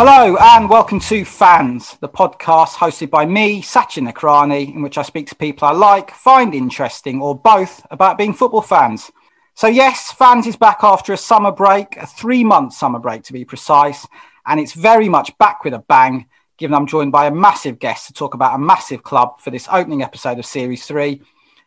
Hello and welcome to Fans, the podcast hosted by me, Sachin Nakrani, in which I speak to people I like, find interesting, or both about being football fans. So, yes, Fans is back after a summer break, a three month summer break to be precise, and it's very much back with a bang, given I'm joined by a massive guest to talk about a massive club for this opening episode of Series 3.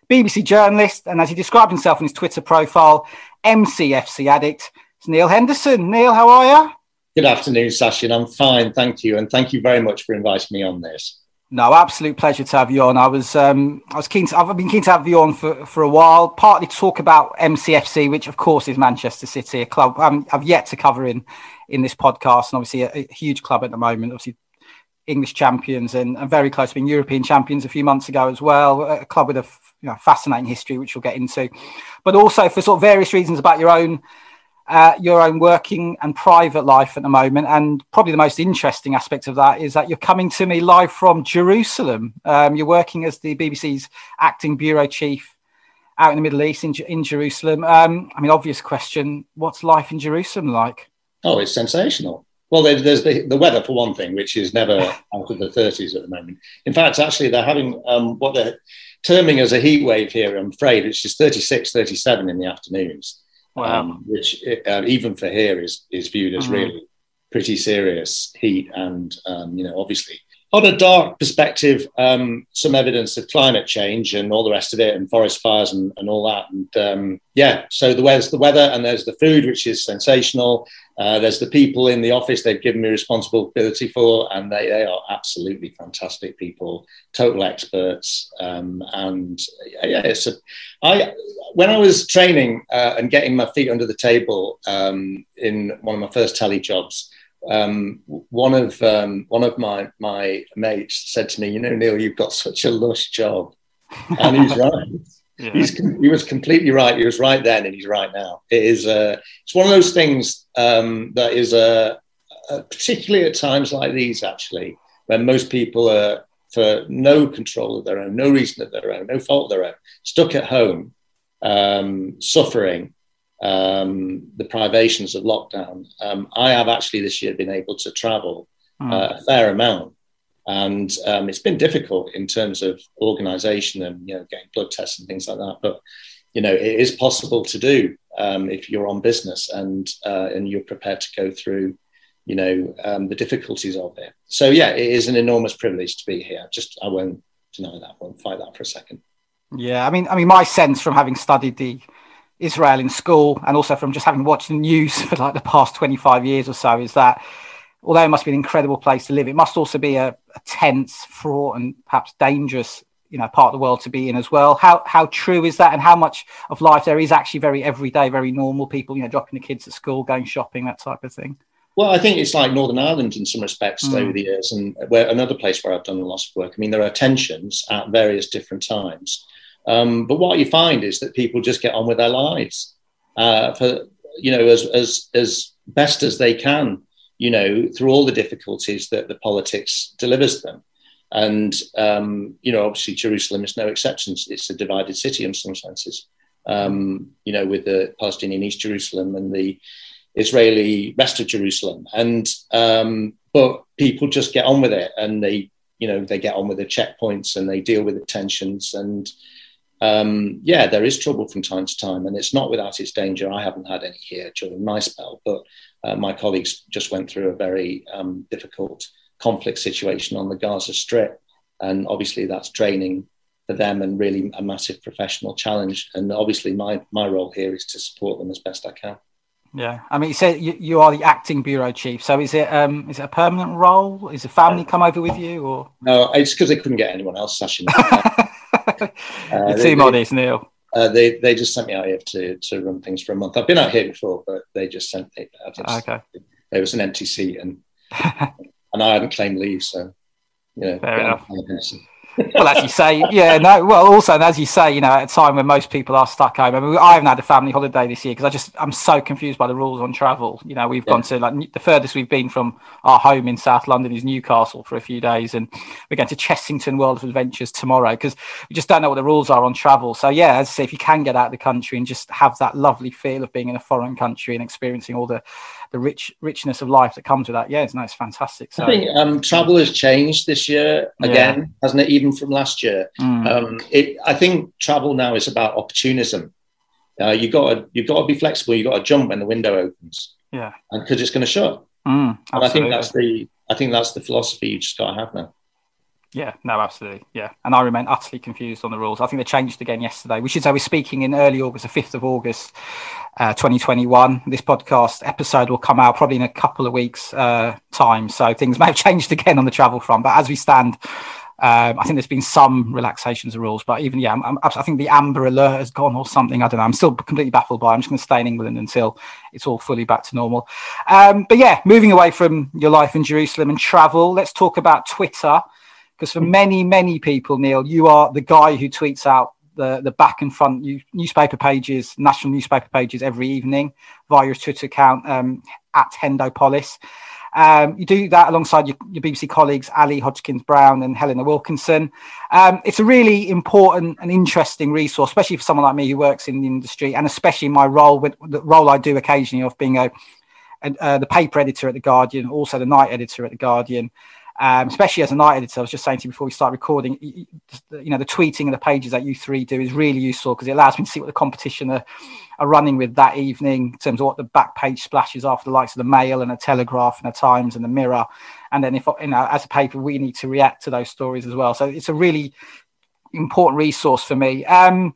BBC journalist, and as he described himself in his Twitter profile, MCFC addict. It's Neil Henderson. Neil, how are you? Good afternoon, Sachin. I'm fine, thank you, and thank you very much for inviting me on this. No, absolute pleasure to have you on. I was um, I was keen to I've been keen to have you on for, for a while, partly to talk about MCFC, which of course is Manchester City, a club um, I've yet to cover in in this podcast, and obviously a, a huge club at the moment. Obviously, English champions and, and, very close to being European champions a few months ago as well. A club with a you know, fascinating history, which we'll get into, but also for sort of various reasons about your own uh, your own working and private life at the moment. And probably the most interesting aspect of that is that you're coming to me live from Jerusalem. Um, you're working as the BBC's acting bureau chief out in the Middle East in, in Jerusalem. Um, I mean, obvious question what's life in Jerusalem like? Oh, it's sensational. Well, there's the, the weather for one thing, which is never out of the 30s at the moment. In fact, actually, they're having um, what they're terming as a heat wave here, I'm afraid, which is 36, 37 in the afternoons. Wow. Um, which uh, even for here is is viewed as mm-hmm. really pretty serious heat, and um, you know, obviously on a dark perspective, um, some evidence of climate change and all the rest of it, and forest fires and, and all that. And um, yeah, so the there's the weather, and there's the food, which is sensational. Uh, there's the people in the office they've given me responsibility for, and they, they are absolutely fantastic people, total experts. Um, and yeah, it's a, I when I was training uh, and getting my feet under the table um, in one of my first telly jobs um, one of um, one of my my mates said to me, "You know, Neil, you've got such a lush job," and he's right. Yeah. He's he was completely right. He was right then, and he's right now. It is uh, it's one of those things um, that is uh, uh, particularly at times like these, actually, when most people are for no control of their own, no reason of their own, no fault of their own, stuck at home, um, suffering um, the privations of lockdown. Um, I have actually this year been able to travel mm. uh, a fair amount, and um, it's been difficult in terms of organisation and you know getting blood tests and things like that. But you know it is possible to do um, if you're on business and uh, and you're prepared to go through you know um, the difficulties of it. So yeah, it is an enormous privilege to be here. Just I won't deny that. I won't fight that for a second. Yeah, I mean, I mean, my sense from having studied the Israel in school and also from just having watched the news for like the past 25 years or so is that although it must be an incredible place to live, it must also be a, a tense, fraught, and perhaps dangerous you know part of the world to be in as well. How how true is that and how much of life there is actually very everyday very normal people you know dropping the kids at school going shopping that type of thing? Well i think it's like northern ireland in some respects mm. over the years and where another place where i've done a lot of work. I mean there are tensions at various different times. Um, but what you find is that people just get on with their lives uh, for you know as as as best as they can, you know, through all the difficulties that the politics delivers them. And um, you know, obviously Jerusalem is no exception. It's a divided city in some senses. Um, you know, with the Palestinian East Jerusalem and the Israeli rest of Jerusalem. And um, but people just get on with it, and they you know they get on with the checkpoints and they deal with the tensions and um, yeah, there is trouble from time to time, and it's not without its danger. I haven't had any here during my spell, but uh, my colleagues just went through a very um, difficult conflict situation on the Gaza Strip, and obviously that's draining for them and really a massive professional challenge. And obviously, my my role here is to support them as best I can. Yeah, I mean, you said you, you are the acting bureau chief. So is it um is it a permanent role? Is the family come over with you, or no? It's because they couldn't get anyone else. Sachin. uh, too modest, Neil. Uh, they they just sent me out here to to run things for a month. I've been out here before, but they just sent me. Just, okay. There was an empty seat, and and I hadn't claimed leave, so you know. Fair enough well, as you say, yeah, no. Well, also, and as you say, you know, at a time when most people are stuck home. I mean, I haven't had a family holiday this year because I just I'm so confused by the rules on travel. You know, we've yeah. gone to like the furthest we've been from our home in South London is Newcastle for a few days, and we're going to Chessington World of Adventures tomorrow because we just don't know what the rules are on travel. So yeah, as I say, if you can get out of the country and just have that lovely feel of being in a foreign country and experiencing all the the rich richness of life that comes with that. Yeah, it's nice, fantastic. So, I think um, travel has changed this year again, yeah. hasn't it? Even from last year, mm. um, it, I think travel now is about opportunism. Uh, you got to you've got to be flexible. You got to jump when the window opens. Yeah, because it's going to shut. Mm, and I think that's the I think that's the philosophy you just got to have now. Yeah, no, absolutely. Yeah. And I remain utterly confused on the rules. I think they changed again yesterday. We should say we're speaking in early August, the 5th of August, uh, 2021. This podcast episode will come out probably in a couple of weeks' uh, time. So things may have changed again on the travel front. But as we stand, um, I think there's been some relaxations of rules. But even, yeah, I'm, I'm, i think the amber alert has gone or something. I don't know. I'm still completely baffled by it. I'm just going to stay in England until it's all fully back to normal. Um, but yeah, moving away from your life in Jerusalem and travel, let's talk about Twitter. Because for many, many people, Neil, you are the guy who tweets out the, the back and front newspaper pages, national newspaper pages every evening via your Twitter account um, at Hendopolis. Um, you do that alongside your, your, BBC colleagues Ali Hodgkins Brown and Helena Wilkinson. Um, it's a really important and interesting resource, especially for someone like me who works in the industry, and especially my role with the role I do occasionally of being a, uh, the paper editor at the Guardian, also the night editor at the Guardian um, especially as a night editor. I was just saying to you before we start recording, you, you know, the tweeting and the pages that you three do is really useful because it allows me to see what the competition are, are, running with that evening in terms of what the back page splashes are for the likes of the Mail and the Telegraph and the Times and the Mirror. And then if, you know, as a paper, we need to react to those stories as well. So it's a really important resource for me. Um,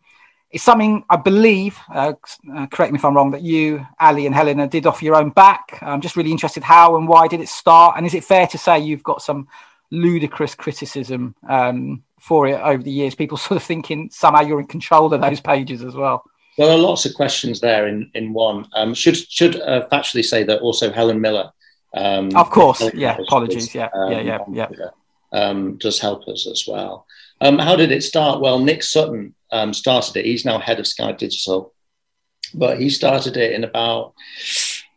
it's something I believe, uh, uh, correct me if I'm wrong, that you, Ali, and Helena did off your own back. I'm just really interested how and why did it start? And is it fair to say you've got some ludicrous criticism um, for it over the years? People sort of thinking somehow you're in control of those pages as well. Well, there are lots of questions there in, in one. Um, should should uh, factually say that also Helen Miller. Um, of course, yeah. Apologies, yeah, yeah, yeah, yeah. Um, does help us as well. Um, how did it start? Well, Nick Sutton um, started it. He's now head of Sky Digital, but he started it in about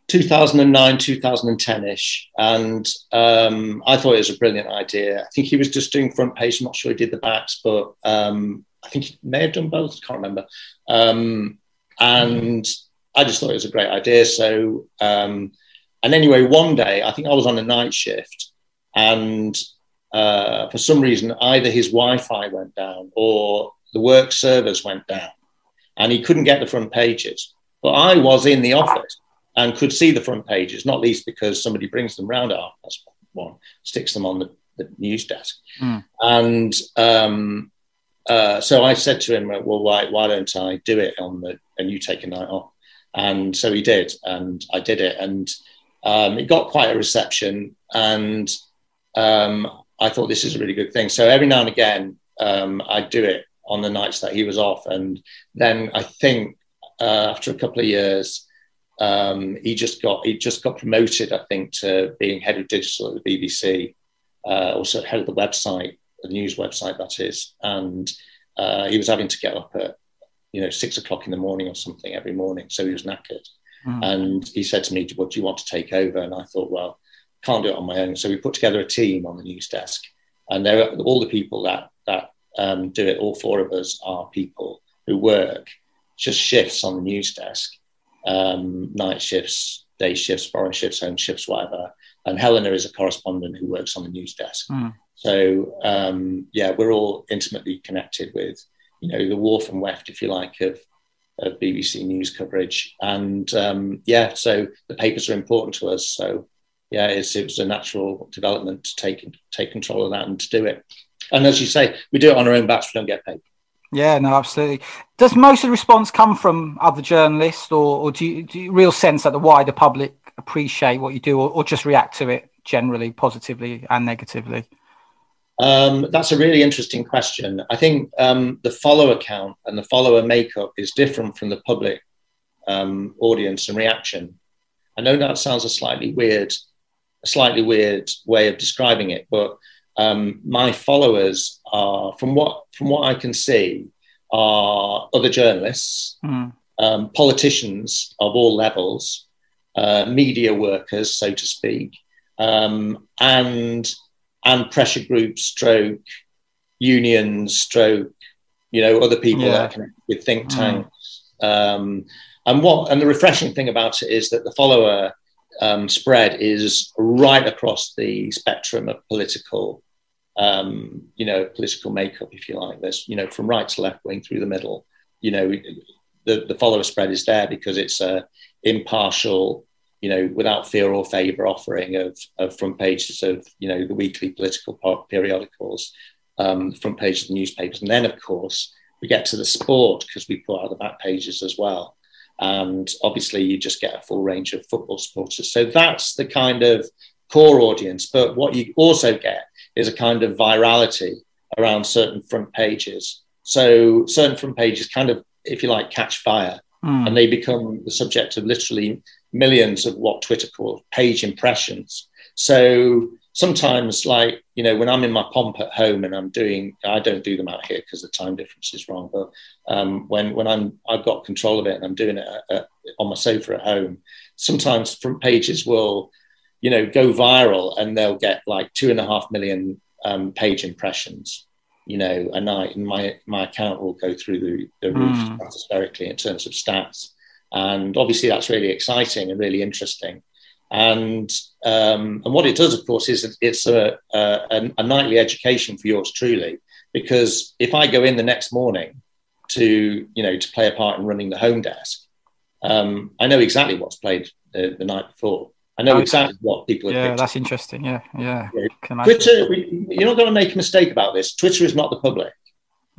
2009, 2010 ish. And um, I thought it was a brilliant idea. I think he was just doing front page. I'm not sure he did the backs, but um, I think he may have done both. I can't remember. Um, and I just thought it was a great idea. So, um, and anyway, one day, I think I was on a night shift and uh, for some reason, either his Wi Fi went down or the work servers went down and he couldn't get the front pages. But I was in the office and could see the front pages, not least because somebody brings them round at half past one, sticks them on the, the news desk. Mm. And um, uh, so I said to him, well, why, why don't I do it on the, and you take a night off? And so he did, and I did it. And um, it got quite a reception. And um, I thought this is a really good thing. So every now and again, um, I'd do it on the nights that he was off. And then I think uh, after a couple of years, um, he just got he just got promoted. I think to being head of digital at the BBC, uh, also head of the website, the news website that is. And uh, he was having to get up at you know six o'clock in the morning or something every morning, so he was knackered. Mm. And he said to me, "What do you want to take over?" And I thought, well can't do it on my own. So we put together a team on the news desk, and there are all the people that that um, do it. All four of us are people who work just shifts on the news desk, um, night shifts, day shifts, foreign shifts, home shifts, whatever. And Helena is a correspondent who works on the news desk. Mm. So um, yeah, we're all intimately connected with you know the wharf and weft, if you like, of of BBC news coverage. And um, yeah, so the papers are important to us. So yeah, it was a natural development to take take control of that and to do it. And as you say, we do it on our own backs. We don't get paid. Yeah, no, absolutely. Does most of the response come from other journalists, or, or do, you, do you real sense that the wider public appreciate what you do, or, or just react to it generally positively and negatively? Um, that's a really interesting question. I think um, the follower count and the follower makeup is different from the public um, audience and reaction. I know that sounds a slightly weird a slightly weird way of describing it, but um, my followers are, from what from what I can see, are other journalists, mm. um, politicians of all levels, uh, media workers, so to speak, um, and and pressure groups, stroke unions, stroke, you know, other people yeah. that connect with think hmm. tanks. Mm. and what and the refreshing thing about it is that the follower um, spread is right across the spectrum of political, um, you know, political makeup, if you like. There's, you know, from right to left wing through the middle. You know, the, the follower spread is there because it's a impartial, you know, without fear or favour offering of, of front pages of, you know, the weekly political periodicals, um, front pages of the newspapers. And then, of course, we get to the sport because we put out the back pages as well. And obviously, you just get a full range of football supporters. So that's the kind of core audience. But what you also get is a kind of virality around certain front pages. So certain front pages kind of, if you like, catch fire mm. and they become the subject of literally millions of what Twitter calls page impressions. So sometimes like you know when i'm in my pomp at home and i'm doing i don't do them out here because the time difference is wrong but um, when when i'm i've got control of it and i'm doing it at, at, on my sofa at home sometimes front pages will you know go viral and they'll get like two and a half million um, page impressions you know a night and my my account will go through the, the roof mm. stratospherically in terms of stats and obviously that's really exciting and really interesting and um, and what it does, of course, is it's a, a, a, nightly education for yours truly. Because if I go in the next morning to you know to play a part in running the home desk, um, I know exactly what's played the, the night before. I know exactly what people. Yeah, that's interesting. Yeah, yeah. Twitter, we, you're not going to make a mistake about this. Twitter is not the public.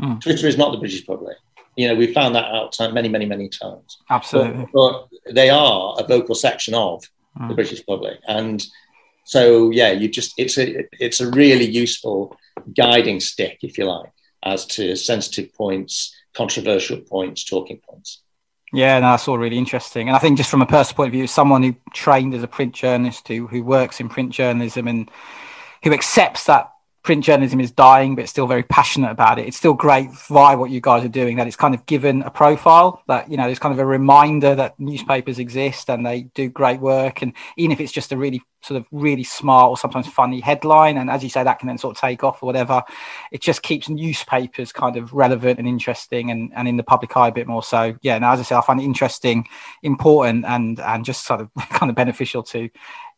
Mm. Twitter is not the British public. You know, we found that out many, many, many times. Absolutely. But, but they are a vocal section of mm. the British public. And so, yeah, you just it's a it's a really useful guiding stick, if you like, as to sensitive points, controversial points, talking points. Yeah, no, that's all really interesting. And I think just from a personal point of view, someone who trained as a print journalist, who who works in print journalism and who accepts that print journalism is dying, but still very passionate about it. It's still great via what you guys are doing that it's kind of given a profile that, you know, there's kind of a reminder that newspapers exist and they do great work. And even if it's just a really sort of really smart or sometimes funny headline, and as you say, that can then sort of take off or whatever, it just keeps newspapers kind of relevant and interesting and, and in the public eye a bit more. So, yeah, now, as I say, I find it interesting, important, and, and just sort of kind of beneficial to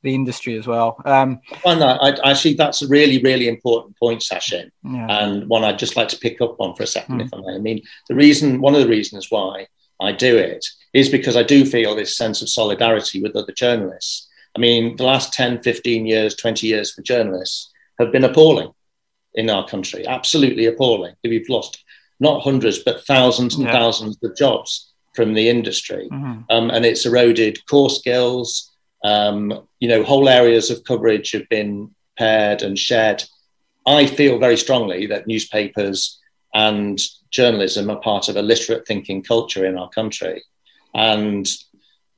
the industry as well. Um, I find that I, I think that's a really, really important point, Sachin, yeah. and one I'd just like to pick up on for a second, mm. if I may. I mean, the reason, one of the reasons why I do it is because I do feel this sense of solidarity with other journalists. I mean, the last 10, 15 years, 20 years for journalists have been appalling in our country, absolutely appalling. We've lost not hundreds, but thousands and yeah. thousands of jobs from the industry. Mm-hmm. Um, and it's eroded core skills, um, you know, whole areas of coverage have been paired and shared. I feel very strongly that newspapers and journalism are part of a literate thinking culture in our country. And,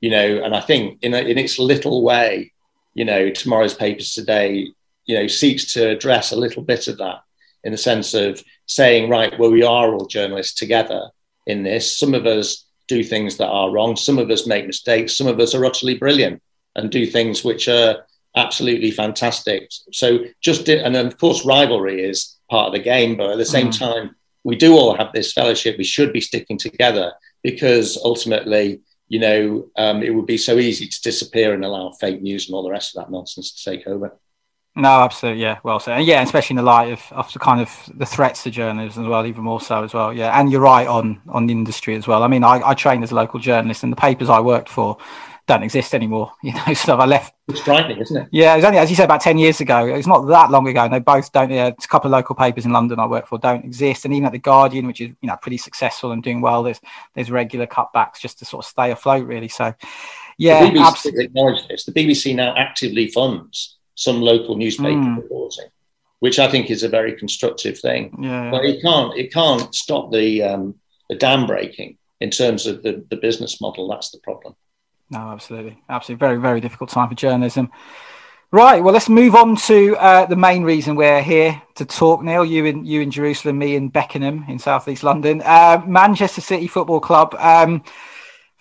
you know, and I think in, a, in its little way, you know, tomorrow's papers today, you know, seeks to address a little bit of that in the sense of saying, right, well, we are all journalists together in this. Some of us do things that are wrong. Some of us make mistakes. Some of us are utterly brilliant and do things which are absolutely fantastic. So just and of course rivalry is part of the game, but at the same mm. time we do all have this fellowship. We should be sticking together because ultimately, you know, um, it would be so easy to disappear and allow fake news and all the rest of that nonsense to take over. No, absolutely, yeah, well said. And yeah, especially in the light of, of the kind of the threats to journalism as well, even more so as well. Yeah, and you're right on on the industry as well. I mean, I, I trained as a local journalist, and the papers I worked for don't exist anymore. You know, so I left. It's frightening, isn't it? Yeah, it was only as you said about ten years ago. It's not that long ago. And they both don't. Yeah, a couple of local papers in London I work for don't exist, and even at the Guardian, which is you know pretty successful and doing well, there's there's regular cutbacks just to sort of stay afloat, really. So, yeah, the BBC absolutely. acknowledge this. The BBC now actively funds some local newspaper mm. reporting, which I think is a very constructive thing. Yeah, but it can't it can't stop the um, the dam breaking in terms of the, the business model. That's the problem. No, absolutely, absolutely, very very difficult time for journalism. Right, well, let's move on to uh, the main reason we're here to talk. Neil, you in you in Jerusalem, me in Beckenham in southeast London. Uh, Manchester City Football Club. Um,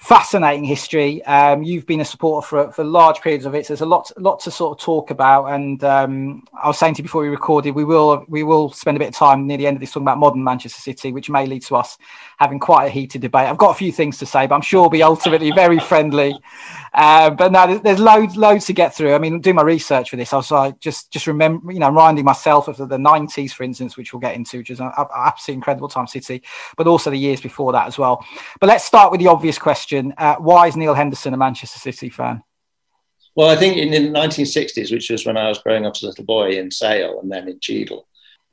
fascinating history. Um, you've been a supporter for, for large periods of it. So there's a lot, lot to sort of talk about. And um, I was saying to you before we recorded, we will we will spend a bit of time near the end of this talking about modern Manchester City, which may lead to us having quite a heated debate. I've got a few things to say, but I'm sure we'll be ultimately very friendly. Uh, but no, there's, there's, loads loads to get through. I mean, doing my research for this, I was like just just remember, you know, reminding myself of the, the 90s, for instance, which we'll get into, which is an absolutely incredible time City, but also the years before that as well. But let's start with the obvious question: uh, Why is Neil Henderson a Manchester City fan? Well, I think in, in the 1960s, which was when I was growing up as a little boy in Sale and then in Cheadle,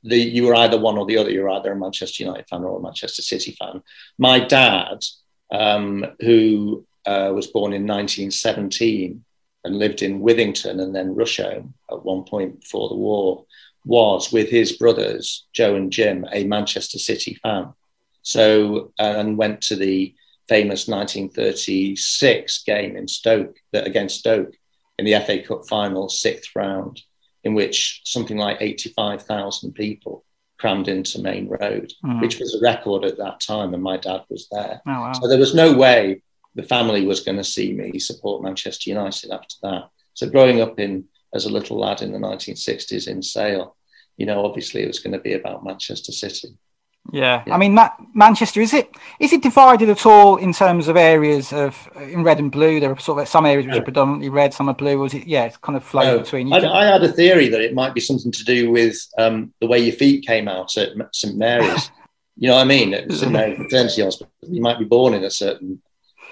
the, you were either one or the other. You were either a Manchester United fan or a Manchester City fan. My dad, um, who uh, was born in 1917 and lived in Withington and then Rusholme at one point before the war, was with his brothers, Joe and Jim, a Manchester City fan. So, and went to the famous 1936 game in Stoke against Stoke in the FA Cup final, sixth round, in which something like 85,000 people crammed into Maine Road, mm. which was a record at that time, and my dad was there. Oh, wow. So there was no way the family was going to see me support Manchester United after that. So growing up in as a little lad in the 1960s in Sale, you know, obviously it was going to be about Manchester City. Yeah. yeah. I mean, Ma- Manchester is it is it divided at all in terms of areas of in red and blue? There are sort of some areas which are predominantly red, some are blue. Was it? Yeah, it's kind of flow no. between. I, I, had a theory that it might be something to do with um, the way your feet came out at St Mary's. you know what I mean? At St Mary's Maternity Hospital, you might be born in a certain,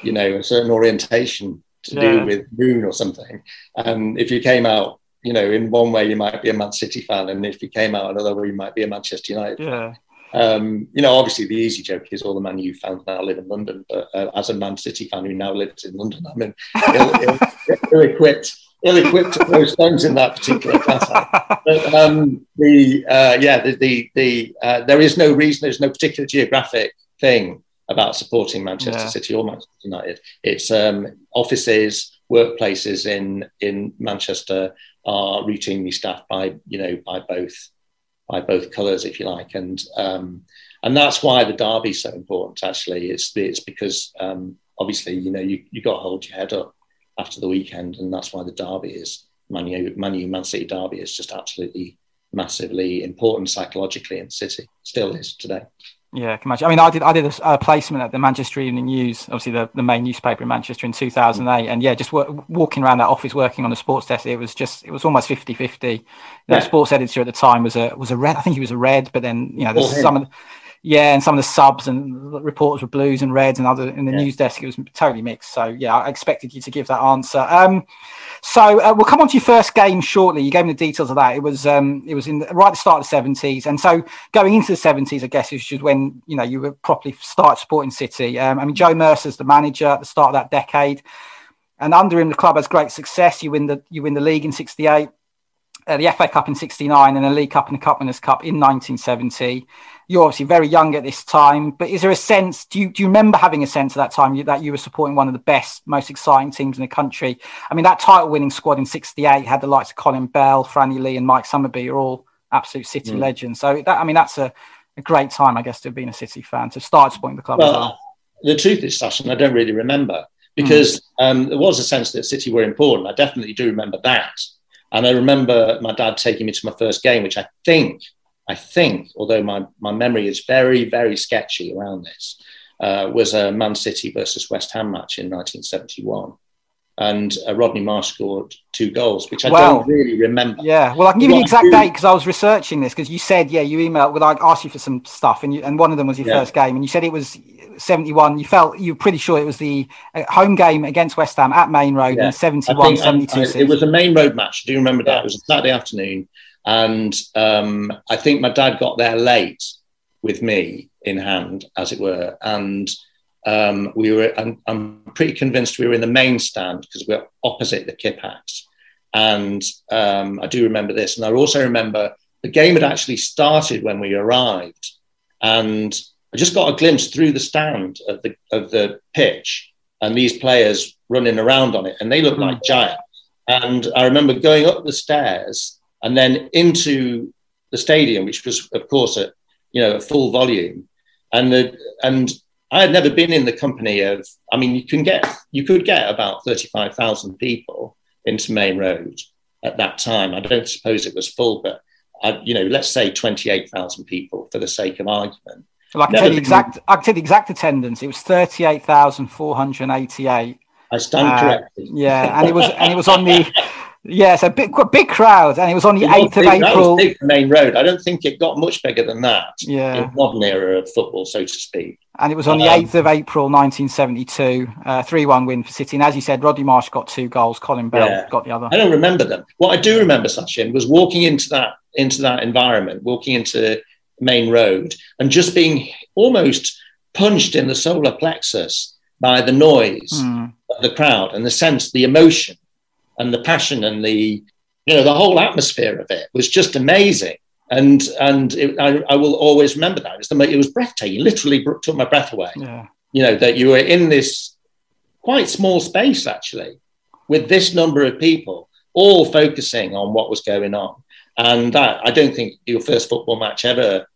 you know, a certain orientation to yeah. do with moon or something. And if you came out you know, in one way you might be a Man City fan, and if you came out another way, you might be a Manchester United yeah. Um, you know, obviously the easy joke is all the Man U fans now live in London, but uh, as a Man City fan who now lives in London, I'm ill-equipped, ill-equipped to throw stones in that particular class. But um, the uh, yeah, the the, the uh, there is no reason, there's no particular geographic thing about supporting Manchester yeah. City or Manchester United. It's um, offices, workplaces in in Manchester are routinely staffed by you know by both by both colours, if you like, and um, and that's why the derby is so important. Actually, it's it's because um, obviously you know you you got to hold your head up after the weekend, and that's why the derby is Man U, Man, Man City derby is just absolutely massively important psychologically in City. Still is today. Yeah, I can imagine. I mean, I did I did a, a, placement at the Manchester Evening News, obviously the, the main newspaper in Manchester in 2008. And yeah, just w- walking around that office working on the sports desk, it was just it was almost 50 50. The yeah. sports editor at the time was a was a red. I think he was a red, but then you know there's some of the, yeah, and some of the subs and reporters were blues and reds, and other in the yeah. news desk it was totally mixed. So yeah, I expected you to give that answer. Um, so uh, we'll come on to your first game shortly. You gave me the details of that. It was um, it was in the, right at the start of the seventies, and so going into the seventies, I guess is just when you know you were properly start supporting City. Um, I mean, Joe Mercer's the manager at the start of that decade, and under him the club has great success. You win the you win the league in sixty eight. Uh, the FA Cup in 69 and the League Cup and the Cup Winners' Cup in 1970 you're obviously very young at this time, but is there a sense? Do you do you remember having a sense at that time you, that you were supporting one of the best, most exciting teams in the country? I mean, that title-winning squad in '68 had the likes of Colin Bell, Franny Lee, and Mike Summerbee, are all absolute City mm. legends. So that I mean, that's a, a, great time, I guess, to have been a City fan to start supporting the club. Well, well. the truth is, Sasha, I don't really remember because mm. um, there was a sense that City were important. I definitely do remember that, and I remember my dad taking me to my first game, which I think I think, although my, my memory is very, very sketchy around this, uh, was a Man City versus West Ham match in 1971. And uh, Rodney Marsh scored two goals, which I don't really remember. Yeah, well, I can give you the exact date because I was researching this because you said, yeah, you emailed, well, I asked you for some stuff, and you, and one of them was your yeah. first game, and you said it was 71. You felt you were pretty sure it was the uh, home game against West Ham at Maine Road yeah. in 71, think, 72. I, it was a Maine Road match. Do you remember that? Yeah. It was a Saturday afternoon. And um, I think my dad got there late with me in hand, as it were. And um, we were, I'm, I'm, pretty convinced we were in the main stand because we we're opposite the Kippax. And um, I do remember this. And I also remember the game had actually started when we arrived. And I just got a glimpse through the stand of the, of the pitch and these players running around on it. And they looked mm. like giants. And I remember going up the stairs and then into the stadium, which was, of course, at you know at full volume, and the and I had never been in the company of. I mean, you can get you could get about thirty five thousand people into Maine Road at that time. I don't suppose it was full, but uh, you know, let's say twenty eight thousand people for the sake of argument. Well, I can tell the exact. I can tell the exact attendance. It was thirty-eight thousand four hundred eighty-eight. I stand uh, corrected. Yeah, and it was and it was on the Yes, a big, big crowd, and it was on the eighth of April. big Maine Road. I don't think it got much bigger than that. Yeah, in modern era of football, so to speak. And it was on the um, eighth of April, nineteen seventy-two. Uh, three-one win for City. And as you said, Roddy Marsh got two goals. Colin Bell yeah. got the other. I don't remember them. What I do remember, Sachin, was walking into that into that environment, walking into Maine Road, and just being almost punched in the solar plexus by the noise mm. of the crowd and the sense, the emotion and the passion and the you know the whole atmosphere of it was just amazing. And and it, I, I, will always remember that. It was, the, it was breathtaking. Literally took my breath away. Yeah. you know that you were in this quite small space actually with this number of people all focusing on what was going on. And that i don't think your first football match ever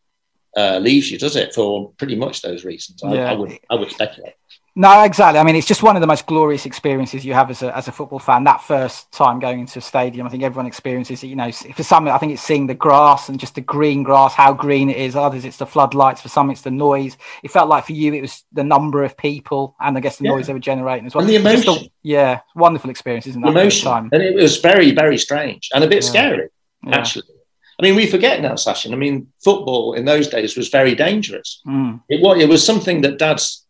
uh, leaves you does it for pretty much those reasons? I, yeah. I would i would speculate no, exactly. I mean, it's just one of the most glorious experiences you have as a, as a football fan. That first time going into a stadium, I think everyone experiences it. You know, for some, I think it's seeing the grass and just the green grass, how green it is. Others, it's the floodlights. For some, it's the noise. It felt like for you, it was the number of people and I guess the yeah. noise they were generating as well. And the emotion. A, yeah, wonderful experience, isn't that? Emotion. Time. And it was very, very strange and a bit yeah. scary, yeah. actually. I mean, we forget now, Sachin. I mean, football in those days was very dangerous. Mm. It, was, it was something that dads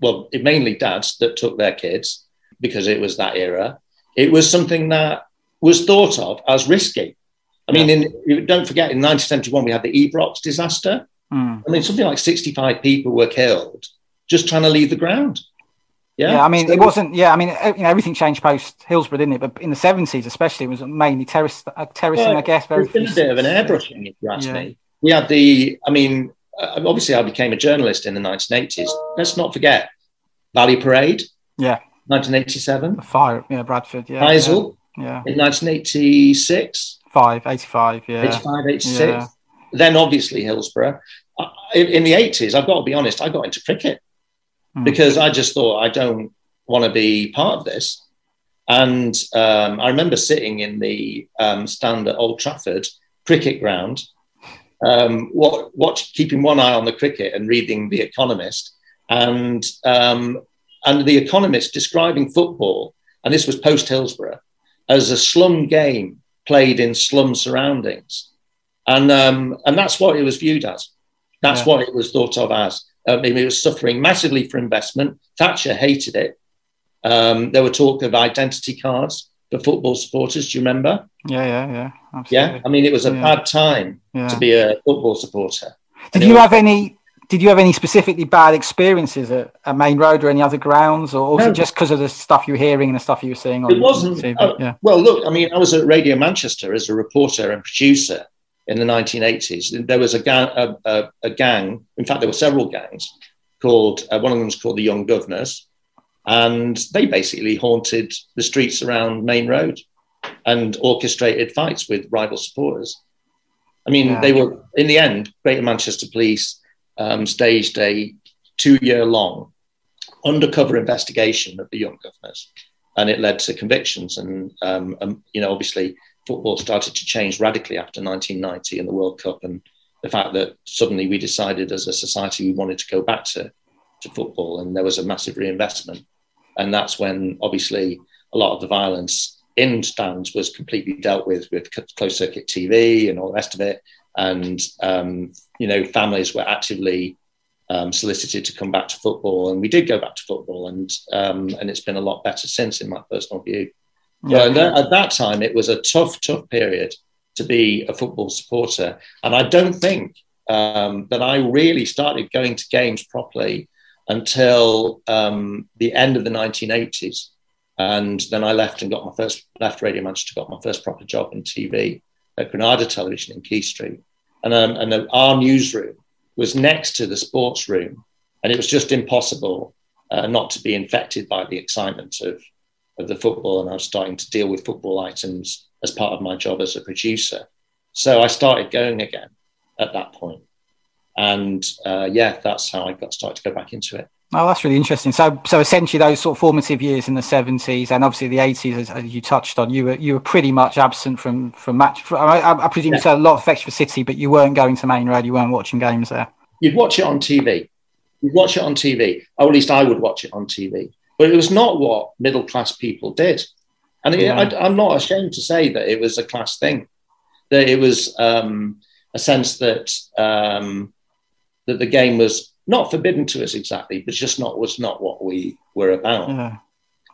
well, it mainly dads that took their kids because it was that era. It was something that was thought of as risky. I mean, in, don't forget, in 1971, we had the Ibrox disaster. Mm. I mean, something like 65 people were killed just trying to leave the ground. Yeah, yeah I mean, so, it wasn't. Yeah, I mean, you know, everything changed post Hillsborough, didn't it? But in the 70s, especially, it was mainly terrace, uh, terracing, I guess. Very been a bit of an airbrushing, if you ask yeah. me. We had the, I mean, obviously I became a journalist in the 1980s. Let's not forget Valley Parade. Yeah. 1987. The fire, yeah, Bradford, yeah. Heysel. Yeah. In 1986. 5, 85, yeah. 85, 86. Yeah. Then obviously Hillsborough. In, in, the 80s, I've got to be honest, I got into cricket mm. because I just thought I don't want to be part of this. And um, I remember sitting in the um, stand at Old Trafford cricket ground um, what, watch, keeping one eye on the cricket and reading The Economist, and um, and The Economist describing football, and this was post Hillsborough, as a slum game played in slum surroundings, and um, and that's what it was viewed as. That's yeah. what it was thought of as. I mean, it was suffering massively for investment. Thatcher hated it. Um, there were talk of identity cards for football supporters. Do you remember? Yeah, yeah, yeah. Absolutely. Yeah, I mean, it was a yeah. bad time yeah. to be a football supporter. Did you have any? Did you have any specifically bad experiences at, at Maine Road or any other grounds, or was no. it just because of the stuff you were hearing and the stuff you were seeing on? It wasn't. Uh, yeah. Well, look, I mean, I was at Radio Manchester as a reporter and producer in the 1980s. There was a gang, a, a, a gang. In fact, there were several gangs called. Uh, one of them was called the Young Governors, and they basically haunted the streets around Maine Road and orchestrated fights with rival supporters. I mean, yeah. they were in the end. Greater Manchester Police um, staged a two-year-long undercover investigation of the young governors, and it led to convictions. And um, um, you know, obviously, football started to change radically after 1990 and the World Cup, and the fact that suddenly we decided as a society we wanted to go back to to football, and there was a massive reinvestment. And that's when, obviously, a lot of the violence in stands was completely dealt with with closed circuit TV and all the rest of it. And um, you know, families were actively um, solicited to come back to football, and we did go back to football, and um, and it's been a lot better since, in my personal view. Yeah. at that time, it was a tough, tough period to be a football supporter, and I don't think um, that I really started going to games properly until um, the end of the 1980s. And then I left and got my first left Radio Manchester, got my first proper job in TV at Granada Television in Quay Street. And, um, and our newsroom was next to the sports room. And it was just impossible uh, not to be infected by the excitement of, of the football. And I was starting to deal with football items as part of my job as a producer. So I started going again at that point. And uh, yeah, that's how I got started to go back into it. Oh, that's really interesting. So, so essentially, those sort of formative years in the seventies and obviously the eighties, as, as, you touched on, you were you were pretty much absent from from match. From, I, I, presume yeah. you had a lot of affection for City, but you weren't going to Maine Road. You weren't watching games there. You'd watch it on TV. You'd watch it on TV, or at least I would watch it on TV. But it was not what middle class people did, and yeah. I, am not ashamed to say that it was a class thing. That it was um, a sense that um, that the game was not forbidden to us exactly, but just not was not what we were about. Yeah.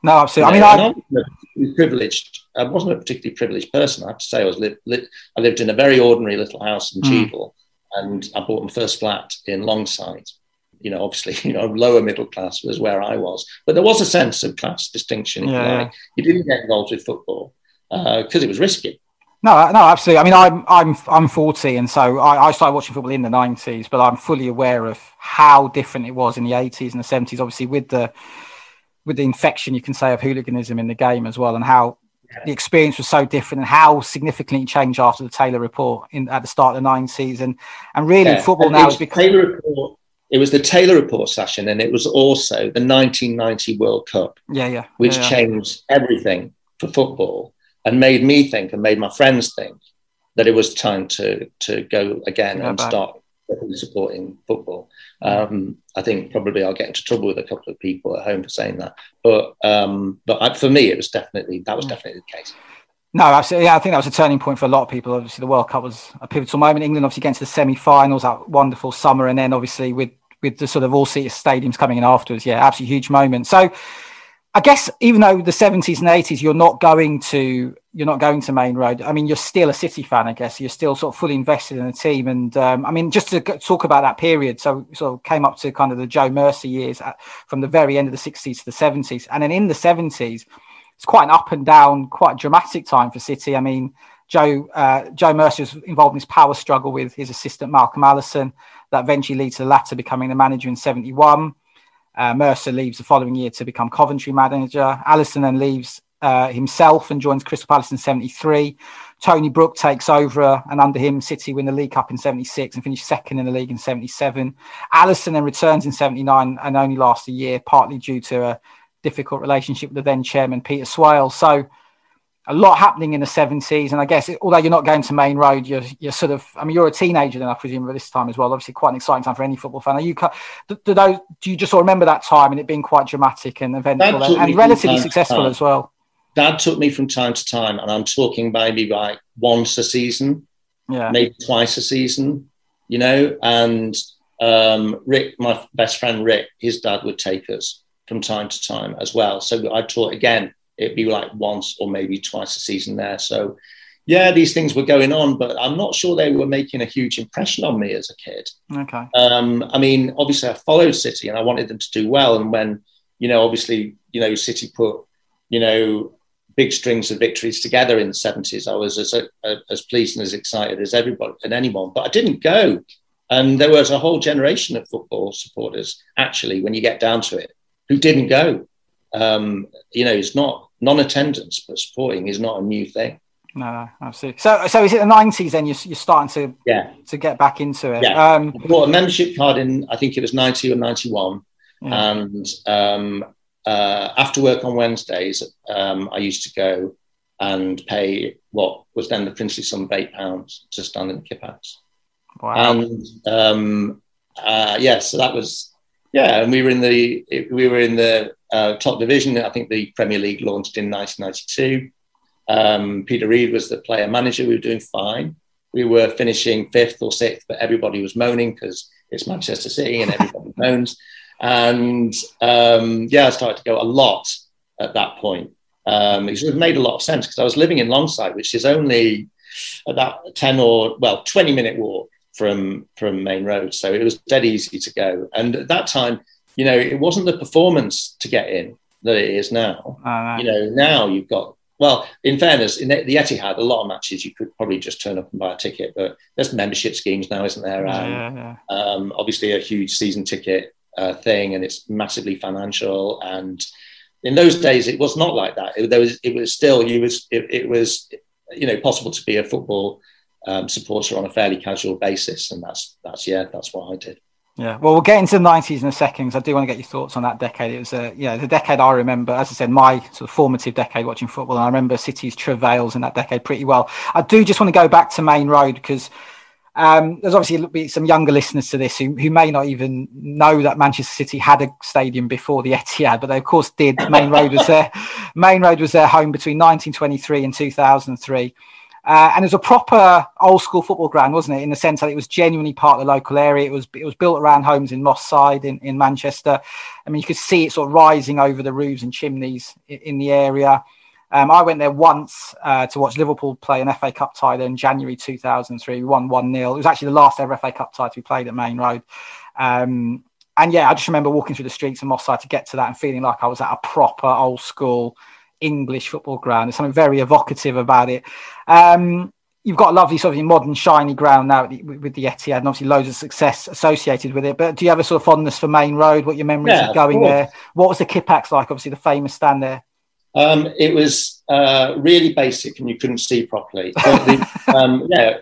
No, absolutely. I mean, I was privileged. I wasn't a particularly privileged person. I have to say, I was li- li- I lived in a very ordinary little house in mm. Cheadle, and I bought my first flat in Longsight. You know, obviously, you know, lower middle class was where I was, but there was a sense of class distinction. Yeah. You, like. you didn't get involved with football because uh, it was risky. No, uh, no, absolutely. I mean, I'm I'm I'm 40, and so I, I, started watching football in the 90s, but I'm fully aware of how different it was in the 80s and the 70s. Obviously, with the with the infection, you can say, of hooliganism in the game as well, and how yeah. the experience was so different, and how significantly changed after the Taylor report in at the start of the 90s, and and really yeah. football and now is because Taylor report. It was the Taylor report Sachin, and it was also the 1990 World Cup. Yeah, yeah, which yeah, changed everything for football and made me think and made my friends think that it was time to to go again and back. start supporting football. Um, I think probably I'll get into trouble with a couple of people at home for saying that, but um, but I, for me, it was definitely that was definitely the case. No, absolutely. Yeah, I think that was a turning point for a lot of people. Obviously, the World Cup was a pivotal moment. England obviously getting to the semi-finals, that wonderful summer, and then obviously with with the sort of all-seater stadiums coming in afterwards. Yeah, absolutely huge moment. So I guess even though the 70s and 80s, you're not going to you're not going to Maine Road. I mean, you're still a City fan, I guess. You're still sort of fully invested in the team. And um, I mean, just to talk about that period, so sort of came up to kind of the Joe Mercer years at, from the very end of the 60s to the 70s, and then in the 70s, it's quite an up and down, quite dramatic time for City. I mean, Joe uh, Joe Mercer was involved in this power struggle with his assistant Malcolm Allison that eventually leads to the latter becoming the manager in 71. Uh, Mercer leaves the following year to become Coventry manager. Allison then leaves uh, himself and joins Crystal Palace in 73. Tony Book takes over, and under him, City win the League Cup in 76 and finish second in the league in 77. Allison then returns in 79 and only lasts a year, partly due to a difficult relationship with the then chairman, Peter Swales. So, a lot happening in the 70s. And I guess, although you're not going to Maine Road, you're, you're sort of, I mean, you're a teenager then, I presume, at this time as well. Obviously, quite an exciting time for any football fan. Are you, do, do, those, do you just sort of remember that time and it being quite dramatic and eventful and, and relatively successful as well? Dad took me from time to time. And I'm talking maybe like once a season, yeah. maybe twice a season, you know. And um, Rick, my best friend Rick, his dad would take us from time to time as well. So I taught again it'd be like once or maybe twice a season there. So, yeah, these things were going on, but I'm not sure they were making a huge impression on me as a kid. Okay. Um, I mean, obviously, I followed City and I wanted them to do well. And when, you know, obviously, you know, City put, you know, big strings of victories together in the 70s, I was as, as pleased and as excited as everybody and anyone, but I didn't go. And there was a whole generation of football supporters, actually, when you get down to it, who didn't go um, you know, it's not non-attendance, but supporting is not a new thing. No, no, absolutely. So, so is it the nineties? Then you're, you're starting to yeah to get back into it. Yeah, um, I bought a membership card in I think it was ninety or ninety one, yeah. and um, uh, after work on Wednesdays, um, I used to go and pay what was then the princely sum of eight pounds to stand in the Kippax. Wow. And um, uh, yeah, so that was yeah, and we were in the we were in the uh, top division. I think the Premier League launched in 1992. Um, Peter Reid was the player manager. We were doing fine. We were finishing fifth or sixth, but everybody was moaning because it's Manchester City and everybody moans. And um, yeah, I started to go a lot at that point. Um, it made a lot of sense because I was living in Longsight, which is only about 10 or, well, 20 minute walk from from Maine Road. So it was dead easy to go. And at that time, you know, it wasn't the performance to get in that it is now. Uh, you know, now you've got well, in fairness, in the Etihad, a lot of matches you could probably just turn up and buy a ticket, but there's membership schemes now, isn't there? Yeah, um, yeah. Um, obviously, a huge season ticket uh, thing, and it's massively financial. And in those days, it was not like that. It, there was, it was still, you was, it, it was, you know, possible to be a football um, supporter on a fairly casual basis, and that's that's yeah, that's what I did. Yeah, well, we'll get into the nineties in a second. Cause I do want to get your thoughts on that decade. It was a yeah, the decade I remember. As I said, my sort of formative decade watching football, and I remember City's travails in that decade pretty well. I do just want to go back to Maine Road because um, there's obviously some younger listeners to this who, who may not even know that Manchester City had a stadium before the Etihad, but they of course did. Maine Road was their Maine Road was their home between 1923 and 2003. Uh, and it was a proper old school football ground, wasn't it? In the sense that it was genuinely part of the local area. It was it was built around homes in Moss Side in, in Manchester. I mean, you could see it sort of rising over the roofs and chimneys in, in the area. Um, I went there once uh, to watch Liverpool play an FA Cup tie there in January 2003. We won 1 0. It was actually the last ever FA Cup tie to be played at Maine Road. Um, and yeah, I just remember walking through the streets of Moss Side to get to that and feeling like I was at a proper old school English football ground. There's something very evocative about it. Um, you've got a lovely sort of modern shiny ground now with the Etihad and obviously loads of success associated with it. But do you have a sort of fondness for Maine Road? What your memories yeah, of going there? What was the Kippax like? Obviously the famous stand there. Um, it was uh, really basic and you couldn't see properly. The, um, yeah,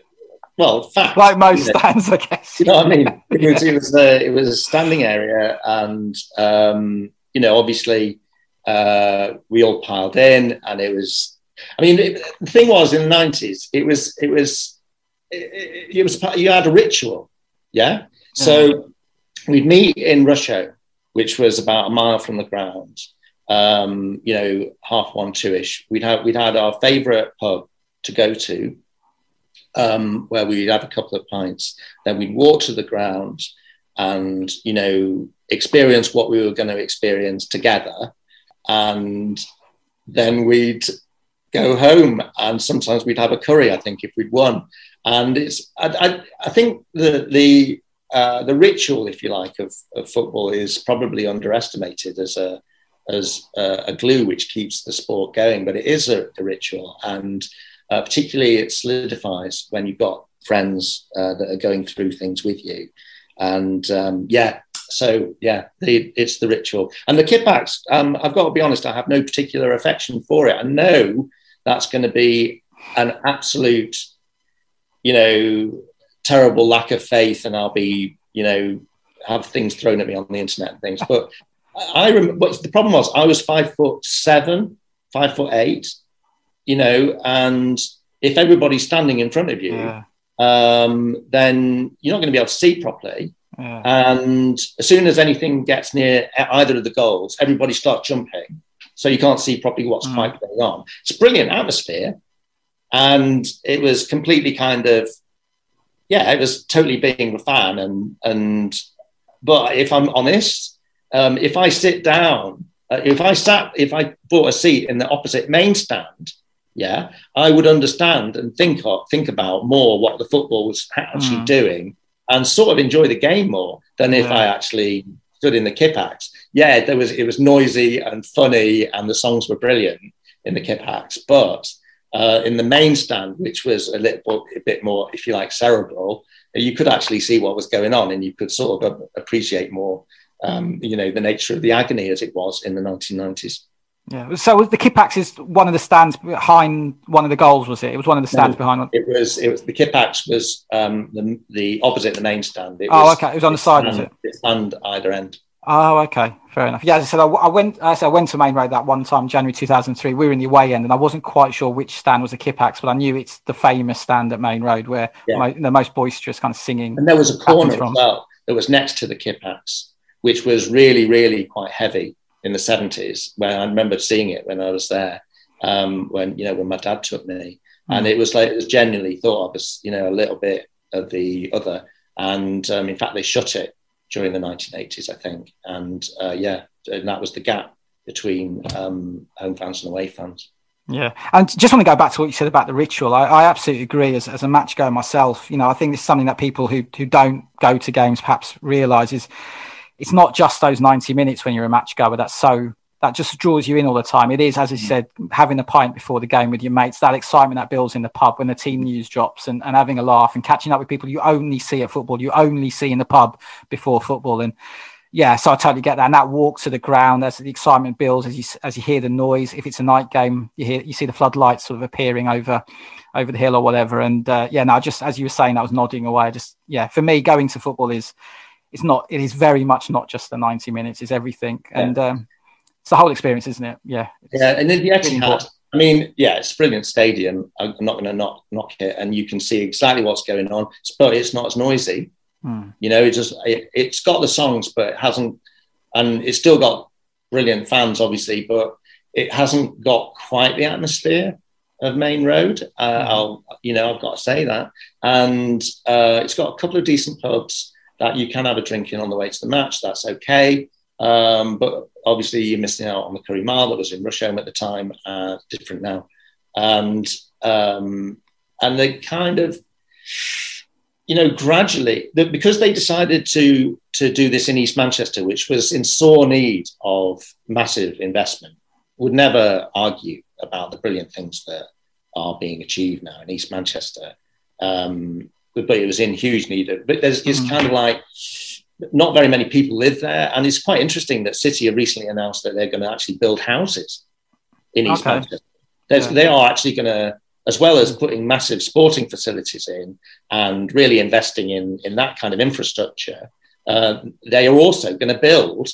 well, fact, like most stands, I guess. You know what I mean? It was it was a, it was a standing area, and um, you know, obviously uh, we all piled in, and it was. I mean, it, the thing was in the nineties, it was it was it, it, was you had a ritual, yeah. So mm-hmm. we'd meet in Rusholme, which was about a mile from the ground. Um, you know, half one, two ish. We'd have we'd had our favourite pub to go to, um, where we'd have a couple of pints. Then we'd walk to the ground, and you know, experience what we were going to experience together and then we'd go home and sometimes we'd have a curry i think if we'd won. And it's i, I, I think the the uh, the ritual if you like of, of, football is probably underestimated as a as a, a, glue which keeps the sport going. But it is a, a ritual and uh, particularly it solidifies when you've got friends uh, that are going through things with you. And um, yeah so yeah, the, it's the ritual. And the Kippax, um, I've got to be honest, I have no particular affection for it. I know that's going to be an absolute, you know, terrible lack of faith, and I'll be, you know, have things thrown at me on the internet and things. But I remember. But the problem was, I was five foot seven, five foot eight, you know, and if everybody's standing in front of you, yeah. um, then you're not going to be able to see properly. Yeah. And as soon as anything gets near either of the goals, everybody starts jumping. So you can't see properly what's mm. quite going on. It's brilliant atmosphere. And it was completely kind of, yeah, it was totally being a fan. And, and but if I'm honest, um, if I sit down, uh, if I sat, if I bought a seat in the opposite main stand, yeah, I would understand and think of, think about more what the football was actually mm. doing and sort of enjoy the game more than if yeah. I actually stood in the Kippax. Yeah, there was it was noisy and funny, and the songs were brilliant in the Kippax, but uh, in the main stand, which was a little a bit more, if you like, cerebral, you could actually see what was going on, and you could sort of appreciate more, um, you know, the nature of the agony as it was in the 1990s. Yeah. So the Kippax is one of the stands behind one of the goals, was it? It was one of the stands no, behind. It was. It was the Kippax was um, the the opposite the main stand. It oh, okay. It was on the side, stand, was it? It stand either end. Oh, okay, fair enough. Yeah, as I said, I, I went. I, said, I went to Maine Road that one time, January two thousand three. We were in the away end, and I wasn't quite sure which stand was the Kippax, but I knew it's the famous stand at Maine Road where yeah. my, the most boisterous kind of singing. And there was a corner as well that was next to the Kippax, which was really, really quite heavy in the 70s when I remember seeing it when I was there, um, when, you know, when my dad took me. Mm. And it was like, it was genuinely thought of as, you know, a little bit of the other. And um, in fact, they shut it during the 1980s, I think. And uh, yeah, and that was the gap between um, home fans and away fans. Yeah, and just want to go back to what you said about the ritual. I, I absolutely agree. As, as a match goer myself, you know, I think it's something that people who who don't go to games perhaps realise is it's not just those 90 minutes when you're a match goer that's so that just draws you in all the time. It is, as I mm. said, having a pint before the game with your mates, that excitement that builds in the pub when the team news drops and, and having a laugh and catching up with people you only see at football, you only see in the pub before football. And yeah, so I totally get that. And that walk to the ground as the excitement builds, as you as you hear the noise. If it's a night game, you hear you see the floodlights sort of appearing over over the hill or whatever. And uh, yeah, now just as you were saying, I was nodding away. Just yeah, for me, going to football is it's not it is very much not just the ninety minutes; it's everything, yeah. and um, it's the whole experience, isn't it? Yeah, yeah. And then the Etihad. I mean, yeah, it's a brilliant stadium. I'm not going to knock knock it, and you can see exactly what's going on, but it's not as noisy. Hmm. You know, it just it, it's got the songs, but it hasn't, and it's still got brilliant fans, obviously, but it hasn't got quite the atmosphere of Maine Road. Uh, mm-hmm. I'll, you know, I've got to say that, and uh, it's got a couple of decent pubs that you can have a drink in on the way to the match. That's okay, um, but obviously you're missing out on the Curry Mile that was in Rusholme at the time, uh, different now, and um, and they kind of you know, gradually, that because they decided to to do this in East Manchester, which was in sore need of massive investment, would never argue about the brilliant things that are being achieved now in East Manchester. Um, but, but, it was in huge need of. But there's, it's mm. kind of like not very many people live there, and it's quite interesting that City have recently announced that they're going to actually build houses in East okay. Manchester. Yeah. They are actually going to as well as putting massive sporting facilities in and really investing in, in that kind of infrastructure, uh, they are also going to build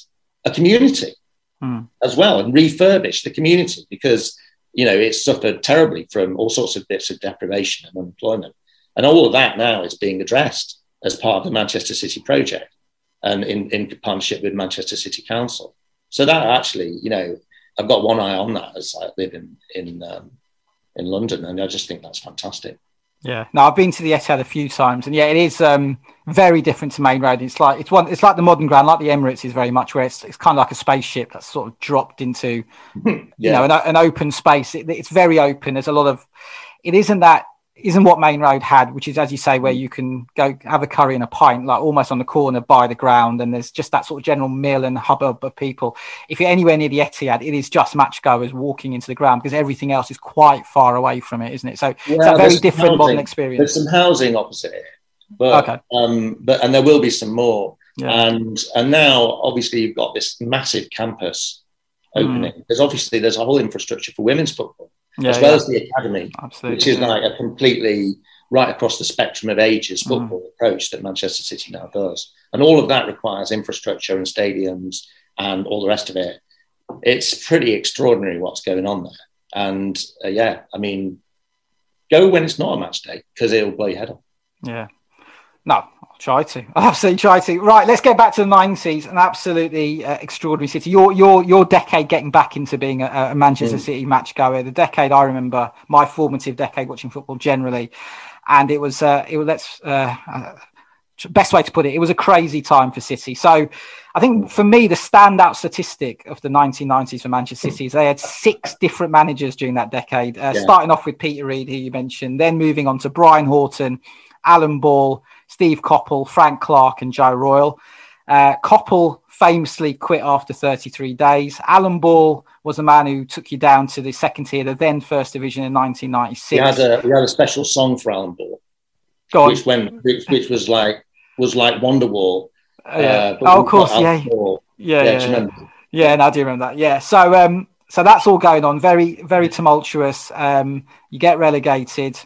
a community mm. as well and refurbish the community because you know it's suffered terribly from all sorts of bits of deprivation and unemployment, and all of that now is being addressed as part of the Manchester City project and in, in partnership with Manchester City Council. So that actually, you know, I've got one eye on that as I live in in um, in London, and I just think that's fantastic. Yeah, no, I've been to the Etihad a few times, and yeah, it is um, very different to Maine Road. It's like it's one, it's like the modern ground, like the Emirates is very much where it's it's kind of like a spaceship that's sort of dropped into, yeah. you know, an, an open space. It, it's very open. There's a lot of, it isn't that isn't what Maine Road had, which is as you say, where you can go have a curry and a pint, like almost on the corner by the ground, and there's just that sort of general mill and hubbub of people. If you're anywhere near the Etihad, it is just match goers walking into the ground because everything else is quite far away from it, isn't it? So yeah, it's a very different housing. modern experience. There's some housing opposite it, but okay. um, but and there will be some more. Yeah. And and now obviously you've got this massive campus opening. Mm. There's obviously there's a whole infrastructure for women's football yeah, as well yeah. as the academy, Absolutely, which is yeah. like a completely right across the spectrum of ages mm. football mm. approach that Manchester City now does. And all of that requires infrastructure and stadiums and all the rest of it. It's pretty extraordinary what's going on there. And uh, yeah, I mean, go when it's not a match day because it'll blow your head off. Yeah. No, Try to. Absolutely try to. Right, let's get back to the nineties. An absolutely uh, extraordinary city. Your your your decade getting back into being a, a Manchester mm. City match goer. The decade I remember, my formative decade watching football generally, and it was uh, it was let's uh, uh best way to put it. It was a crazy time for City. So, I think for me, the standout statistic of the 1990s for Manchester City is they had six different managers during that decade. Uh, yeah. Starting off with Peter Reid, who you mentioned, then moving on to Brian Horton, Alan Ball. Steve Coppell, Frank Clark, and Joe Royle. Uh, Coppell famously quit after 33 days. Alan Ball was a man who took you down to the second tier, the then first division in 1996. We had a, we had a special song for Alan Ball, which, when, which, which, was like was like Wonderwall. Uh. Uh, oh, of course, yeah. yeah. Yeah, yeah, yeah. yeah, no, I do remember that. Yeah, so um, so that's all going on. Very, very tumultuous. Um, you get relegated.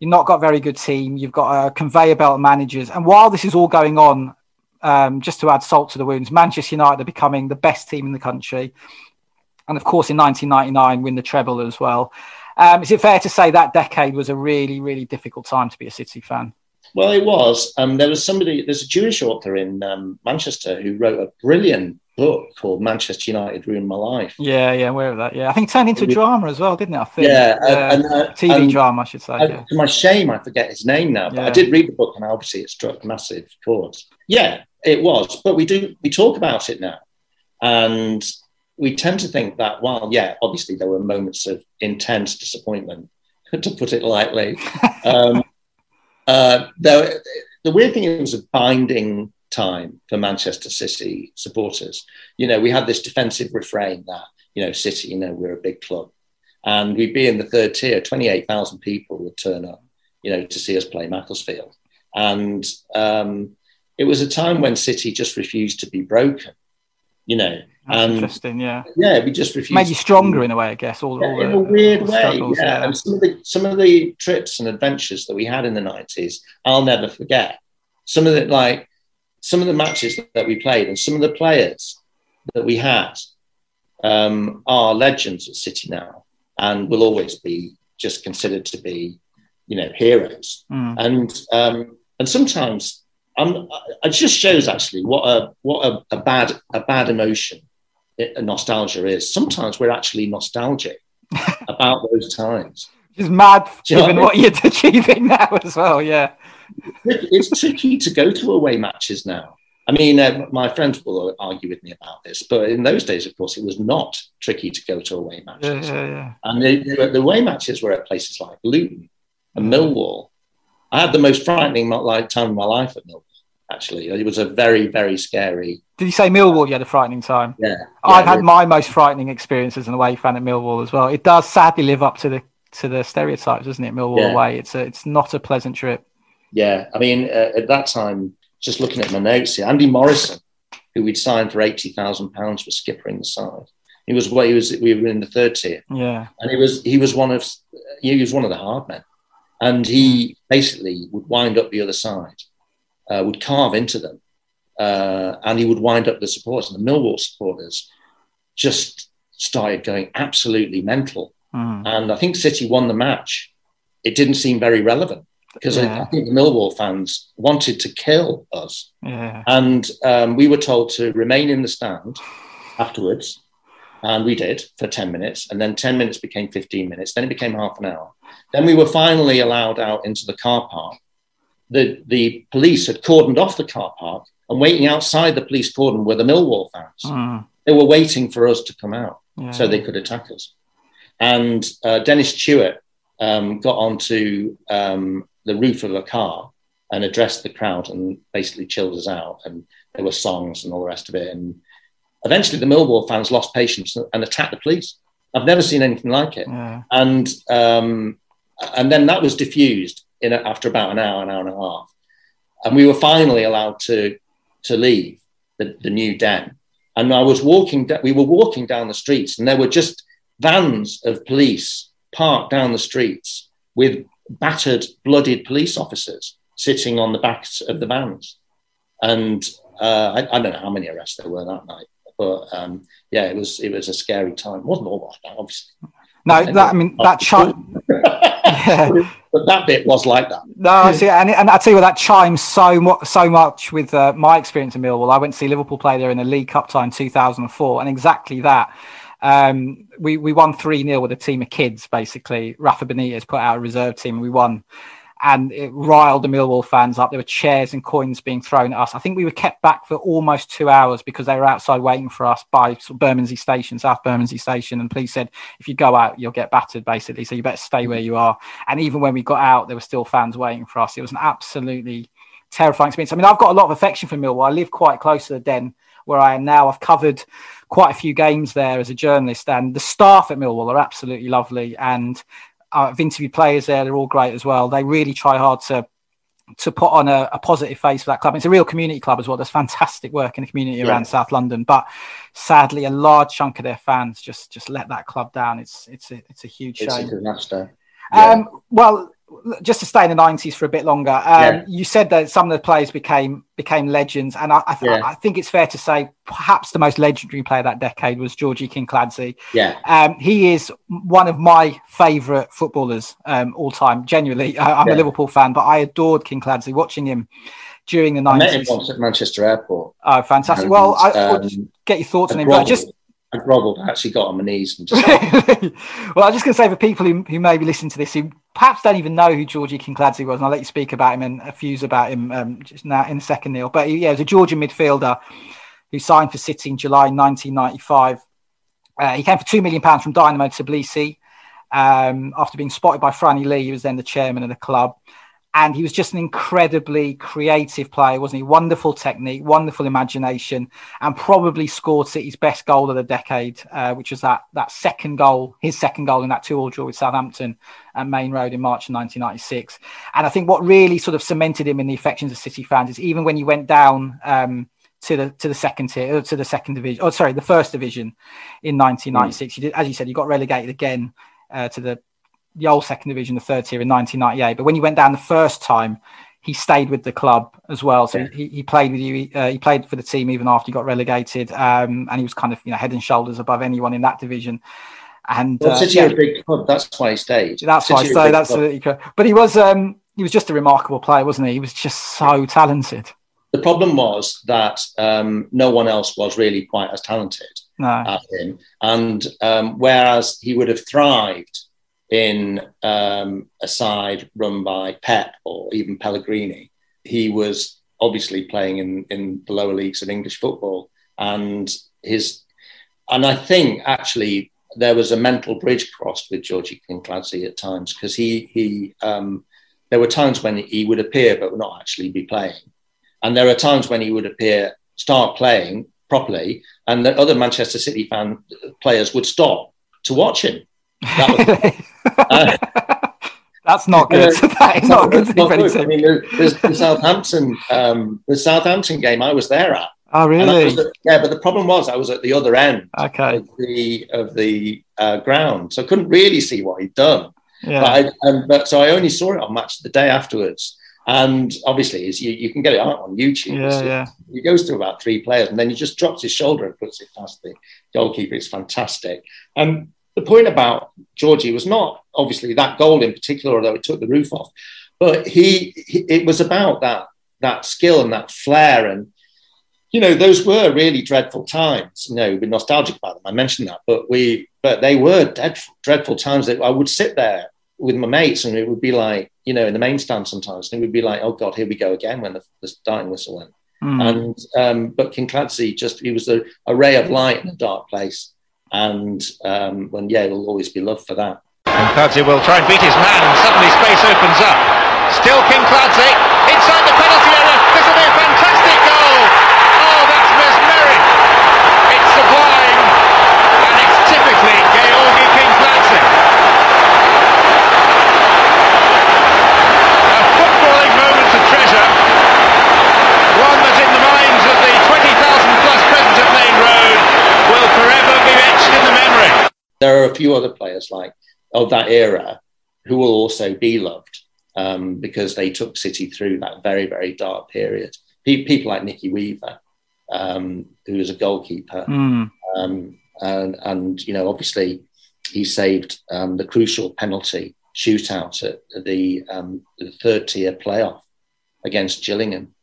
You've not got a very good team. You've got a conveyor belt managers. And while this is all going on, um, just to add salt to the wounds, Manchester United are becoming the best team in the country. And of course, in 1999, win the treble as well. Um, is it fair to say that decade was a really, really difficult time to be a City fan? Well, it was. Um, there was somebody, there's a Jewish author in um, Manchester who wrote a brilliant book called Manchester United Ruined My Life. Yeah, yeah, aware of that. Yeah, I think it turned into a drama as well, didn't it? I think. Yeah, uh, and, uh, TV and, drama, I should say. yeah. To my shame, I forget his name now, but yeah. I did read the book, and obviously it struck massive chords. Yeah, it was, but we do we talk about it now, and we tend to think that while yeah, obviously there were moments of intense disappointment, to put it lightly. um, uh, though the weird thing is, it was a binding time for Manchester City supporters. You know, we had this defensive refrain that, you know, City, you know, we're a big club. And we'd be in the third tier, 28,000 people would turn up, you know, to see us play Macclesfield. And um, it was a time when City just refused to be broken, you know. That's and interesting, yeah. Yeah, we just refused. Made you stronger in a way, I guess. All, yeah, all in a weird way, yeah. yeah. And some of the some of the trips and adventures that we had in the nineties, I'll never forget. Some of the like some of the matches that we played and some of the players that we had um, are legends at City now and will always be just considered to be, you know, heroes. Mm. And um, and sometimes um, it just shows actually what a what a, a bad a bad emotion a nostalgia is. Sometimes we're actually nostalgic about those times. It's mad given what, what you're achieving now as well. Yeah, it's tricky to go to away matches now. I mean, uh, my friends will argue with me about this, but in those days, of course, it was not tricky to go to away matches. Yeah, yeah, yeah. And the, the, away matches were at places like Luton and Millwall. I had the most frightening like, time of my life at Millwall. Actually, it was a very, very scary. Did you say Millwall? You had a frightening time. Yeah, I've had my most frightening experience as an away fan at Millwall as well. It does sadly live up to the to the stereotypes, doesn't it? Millwall yeah. away. It's a, it's not a pleasant trip. Yeah, I mean, uh, at that time, just looking at my notes here, Andy Morrison, who we'd signed for eighty thousand pounds, was skippering the side. He was well, he was we were in the third tier. Yeah, and he was he was one of he was one of the hard men, and he basically would wind up the other side, uh, would carve into them, uh, and he would wind up the supporters. And the Millwall supporters just started going absolutely mental. Mm. And I think City won the match. It didn't seem very relevant because yeah. I, think the Millwall fans wanted to kill us. Yeah. And um, we were told to remain in the stand afterwards. And we did for 10 minutes. And then 10 minutes became 15 minutes. Then it became half an hour. Then we were finally allowed out into the car park. The, the police had cordoned off the car park and waiting outside the police cordon were the Millwall fans. Mm. They were waiting for us to come out yeah. so they could attack us. And uh, Dennis Tueart um, got onto um, the roof of a car and addressed the crowd and basically chilled us out. And there were songs and all the rest of it. And eventually, the Millwall fans lost patience and attacked the police. I've never seen anything like it. Yeah. And um, and then that was diffused in a, after about an hour, an hour and a half, and we were finally allowed to to leave the, the new den. And I was walking. We were walking down the streets, and there were just vans of police parked down the streets with battered, bloodied police officers sitting on the backs of the vans. And uh, I, I, don't know how many arrests there were that night, but um, yeah, it was it was a scary time. It wasn't all that, obviously. No, that, I mean that chime. yeah. But that bit was like that. No, I see, and, and I tell you what, that chimes so much, so much with uh, my experience in Millwall. I went to see Liverpool play there in the League Cup time, thousand and four, and exactly that. Um, we we won three 0 with a team of kids. Basically, Rafa Benitez put out a reserve team, and we won. And it riled the Millwall fans up. There were chairs and coins being thrown at us. I think we were kept back for almost two hours because they were outside waiting for us by Bermondsey Station, South Bermondsey Station. And police said, if you go out, you'll get battered, basically. So you better stay where you are. And even when we got out, there were still fans waiting for us. It was an absolutely terrifying experience. I mean, I've got a lot of affection for Millwall. I live quite close to the Den where I am now. I've covered quite a few games there as a journalist, and the staff at Millwall are absolutely lovely. And I've interviewed players there; they're all great as well. They really try hard to to put on a, a, positive face for that club. It's a real community club as well. There's fantastic work in the community yeah. around South London, but sadly, a large chunk of their fans just just let that club down. It's it's a it's a huge it's shame. A disaster. Yeah. Um, well, just to stay in the 90s for a bit longer um, yeah. you said that some of the players became became legends and I, I, th- yeah. I, think it's fair to say perhaps the most legendary player that decade was georgie kinkladze yeah um, he is one of my favorite footballers um, all time genuinely I, am yeah. a liverpool fan but i adored kinkladze watching him during the 90s I met him once at manchester airport oh fantastic and, well i um, get your thoughts on him but just I grovelled. I actually got on my knees and just. well, I'm just going to say for people who, who maybe listen to this who perhaps don't even know who Georgie Kinkladze was, and I'll let you speak about him and a fuse about him um, just now in a second, Neil. But yeah, he was a Georgian midfielder who signed for City in July 1995. Uh, he came for two million pounds from Dynamo Tbilisi um, after being spotted by Franny Lee. who was then the chairman of the club. And he was just an incredibly creative player, wasn't he? Wonderful technique, wonderful imagination, and probably scored City's best goal of the decade, uh, which was that that second goal, his second goal in that two-all draw with Southampton at Maine Road in March 1996. And I think what really sort of cemented him in the affections of City fans is even when you went down. Um, to the to the second tier uh, to the second division oh sorry the first division in 1996 mm. did as you said you got relegated again uh, to the the old second division, the third tier in 1998. But when you went down the first time, he stayed with the club as well. So yeah. he, he played with you. Uh, he played for the team even after he got relegated, um, and he was kind of you know head and shoulders above anyone in that division. And well, uh, yeah, a big club. That's why he stayed. That's why I stayed. Absolutely correct. But he was um, he was just a remarkable player, wasn't he? He was just so talented. The problem was that um, no one else was really quite as talented no. as him, and um, whereas he would have thrived in um, a side run by Pep or even Pellegrini. He was obviously playing in, in the lower leagues of English football, and his and I think actually there was a mental bridge crossed with Georgie Kinkladze at times because he he um, there were times when he would appear but would not actually be playing, and there are times when he would appear start playing properly, and the other Manchester City fan players would stop to watch him. That was, uh, That's not good. Uh, that is not, good. Not good. I mean, there's the Southampton, um, the Southampton game I was there at. Oh, really? At, yeah, but the problem was I was at the other end okay. of the of the uh, ground, so I couldn't really see what he'd done. Yeah. But, I, um, but so I only saw it on match the day afterwards. And obviously, you, you can get it out on YouTube. Yeah, yeah. He goes through about three players, and then he just drops his shoulder and puts it past the goalkeeper. It's fantastic. And the point about Georgie was not obviously that goal in particular, although it took the roof off, but he, he it was about that that skill and that flair and you know those were really dreadful times. You know we're nostalgic about them. I mentioned that but we but they were dreadful, dreadful times that i would sit there with my mates and it would be like you know in the main stand sometimes and it would be like oh god here we go again when the, the starting whistle went. Mm. and um, but Kinkladze just he was a, a ray of light in a dark place and um, when yeah, he'll always be loved for that. Kinkladze will try and beat his man, and suddenly space opens up. Still Kinkladze inside the penalty area. This will be a fantastic goal. Oh, that's mesmeric. It's sublime, and it's typically Georgi Kinkladze. There are a few other players like of that era who will also be loved um, because they took City through that very, very dark period. Pe- people like Nicky Weaver, um, who was a goalkeeper, mm. um, and, and, you know, obviously he saved um, the crucial penalty shootout at the, um, the third tier playoff against Gillingham,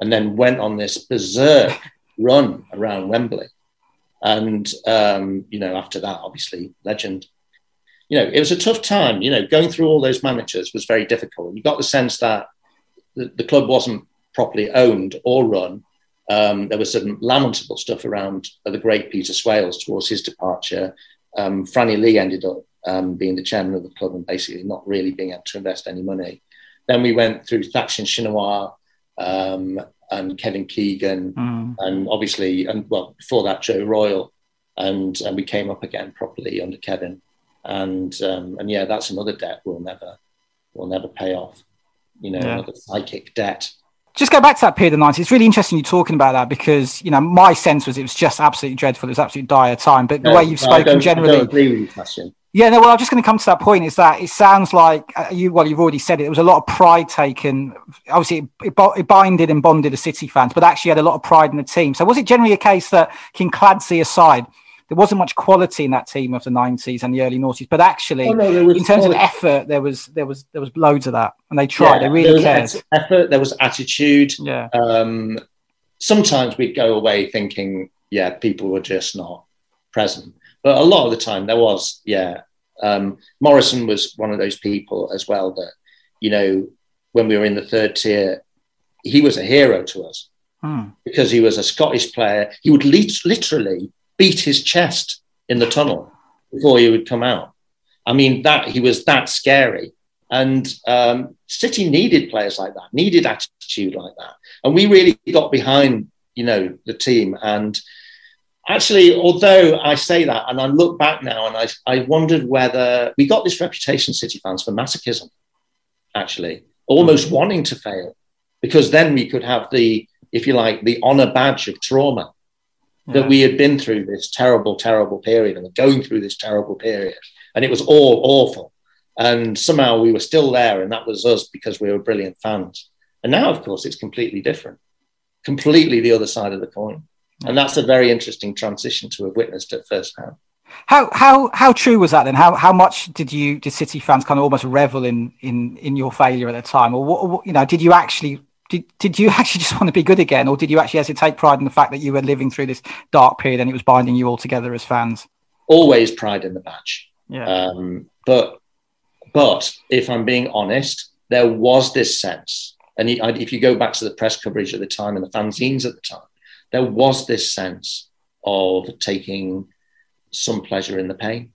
and then went on this berserk run around Wembley and, um, you know, after that, obviously, legend. You know, it was a tough time. You know, going through all those managers was very difficult. You got the sense that the, the club wasn't properly owned or run. Um, there was some lamentable stuff around the great Peter Swales towards his departure. Um, Franny Lee ended up um, being the chairman of the club and basically not really being able to invest any money. Then we went through Thaksin Shinawatra, um, and Kevin Keegan, mm. and obviously, and well, before that, Joe Royle, and and we came up again properly under Kevin, and um, and yeah, that's another debt we'll never we'll never pay off. You know, yeah. another psychic debt. Just go back to that period of the 90s. It's really interesting you talking about that because, you know, my sense was it was just absolutely dreadful. It was absolutely dire time. But the no, way you've spoken generally. agree with you, yeah, no. Well, I'm just going to come to that point. Is that it sounds like uh, you? Well, you've already said it. There was a lot of pride taken. Obviously, it, it, it binded and bonded the City fans, but actually had a lot of pride in the team. So, was it generally a case that Kinkladze aside, there wasn't much quality in that team of the '90s and the early noughties, but actually, oh, no, in terms quality. of effort, there was there was there was loads of that, and they tried. Yeah, they really cared. Effort. There was attitude. Yeah. Um, sometimes we'd go away thinking, yeah, people were just not present. But a lot of the time, there was, yeah, um, Morrison was one of those people as well that, you know, when we were in the third tier, he was a hero to us hmm. because he was a Scottish player. He would literally beat his chest in the tunnel before he would come out. I mean, that he was that scary. And um, City needed players like that, needed attitude like that, and we really got behind, you know, the team. And actually, although I say that, and I look back now, and I, I wondered whether we got this reputation, City fans, for masochism. Actually, almost wanting to fail, because then we could have the, if you like, the honour badge of trauma yeah. that we had been through this terrible, terrible period, and going through this terrible period, and it was all awful and somehow we were still there, and that was us because we were brilliant fans. And now, of course, it's completely different, completely the other side of the coin. And that's a very interesting transition to have witnessed it firsthand. How how how true was that then? How how much did you did City fans kind of almost revel in in in your failure at the time, or what, what you know? Did you actually did, did you actually just want to be good again, or did you actually take pride in the fact that you were living through this dark period and it was binding you all together as fans? Always pride in the badge. Yeah. Um, but but if I'm being honest, there was this sense, and if you go back to the press coverage at the time and the fanzines at the time, there was this sense of taking some pleasure in the pain.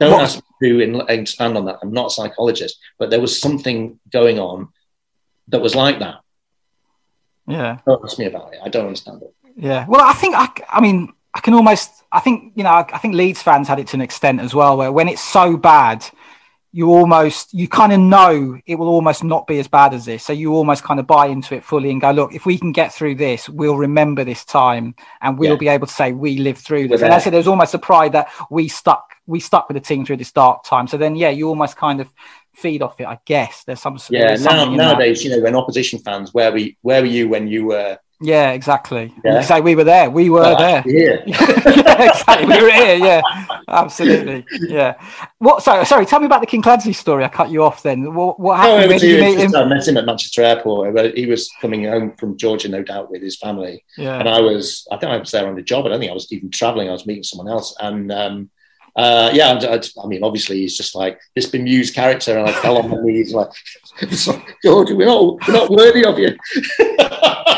Don't what? ask me to expand on that. I'm not a psychologist, but there was something going on that was like that. Yeah. Don't ask me about it. I don't understand it. Yeah. Well, I think I, I mean, I can almost. I think you know. I, I think Leeds fans had it to an extent as well, where when it's so bad, you almost you kind of know it will almost not be as bad as this so you almost kind of buy into it fully and go look if we can get through this we'll remember this time and we'll yeah. be able to say we lived through this and i said there's almost a pride that we stuck we stuck with the team through this dark time so then yeah you almost kind of feed off it i guess there's some yeah now, nowadays that. you know when opposition fans where we where were you when you were yeah, exactly. Yeah. You say we were there. We were there. Yeah. yeah, exactly. We were here. Yeah, absolutely. Yeah. What? Sorry, sorry. Tell me about the Kinkladze story. I cut you off. Then what, what happened? No, you meet him? I met him at Manchester Airport. He was coming home from Georgia, no doubt, with his family. Yeah. And I was. I think I was there on the job. I don't think I was even traveling. I was meeting someone else. And um, uh, yeah, I, I, mean, obviously, he's just like this bemused character, and I fell on my knees like, George, we're not, we're not worthy of you.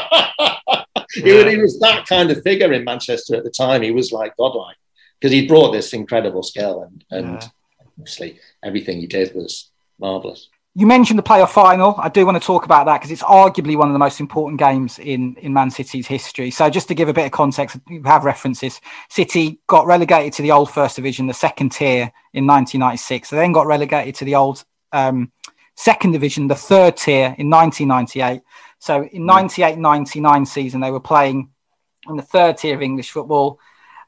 Yeah. He, was that kind of figure in Manchester at the time. He was like godlike because he brought this incredible skill, and, and yeah. obviously everything he did was marvelous. You mentioned the playoff final. I do want to talk about that because it's arguably one of the most important games in, in Man City's history. So, just to give a bit of context, you have references. City got relegated to the old First Division, the second tier, in 1996. They then got relegated to the old um, Second Division, the third tier, in 1998. So in 98 99 season, they were playing in the third tier of English football.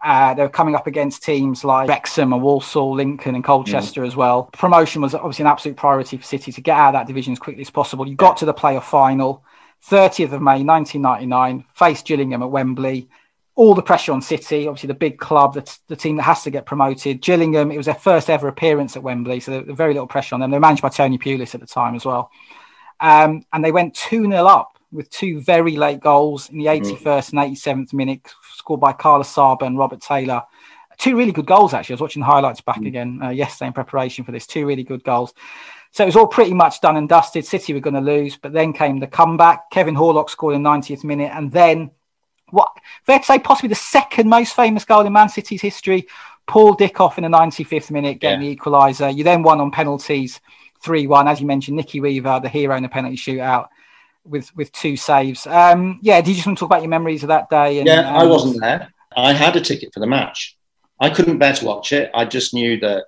Uh, they were coming up against teams like Wrexham and Walsall, Lincoln, and Colchester mm. as well. Promotion was obviously an absolute priority for City to get out of that division as quickly as possible. You got to the playoff final, 30th of May 1999, faced Gillingham at Wembley. All the pressure on City, obviously the big club, the, the team that has to get promoted. Gillingham, it was their first ever appearance at Wembley, so very little pressure on them. They were managed by Tony Pulis at the time as well. Um, and they went 2 0 up with two very late goals in the 81st mm. and 87th minute, scored by Carl Asaba and Robert Taylor. Two really good goals, actually. I was watching the highlights back mm. again uh, yesterday in preparation for this. Two really good goals. So it was all pretty much done and dusted. City were going to lose, but then came the comeback. Kevin Horlock scored in 90th minute, and then what fair to say, possibly the second most famous goal in Man City's history. Paul Dickov in the 95th minute getting yeah. the equaliser. You then won on penalties 3 1. As you mentioned, Nicky Weaver, the hero in the penalty shootout, with with two saves. Um, yeah, do you just want to talk about your memories of that day? And, yeah, I wasn't there. I had a ticket for the match. I couldn't bear to watch it. I just knew that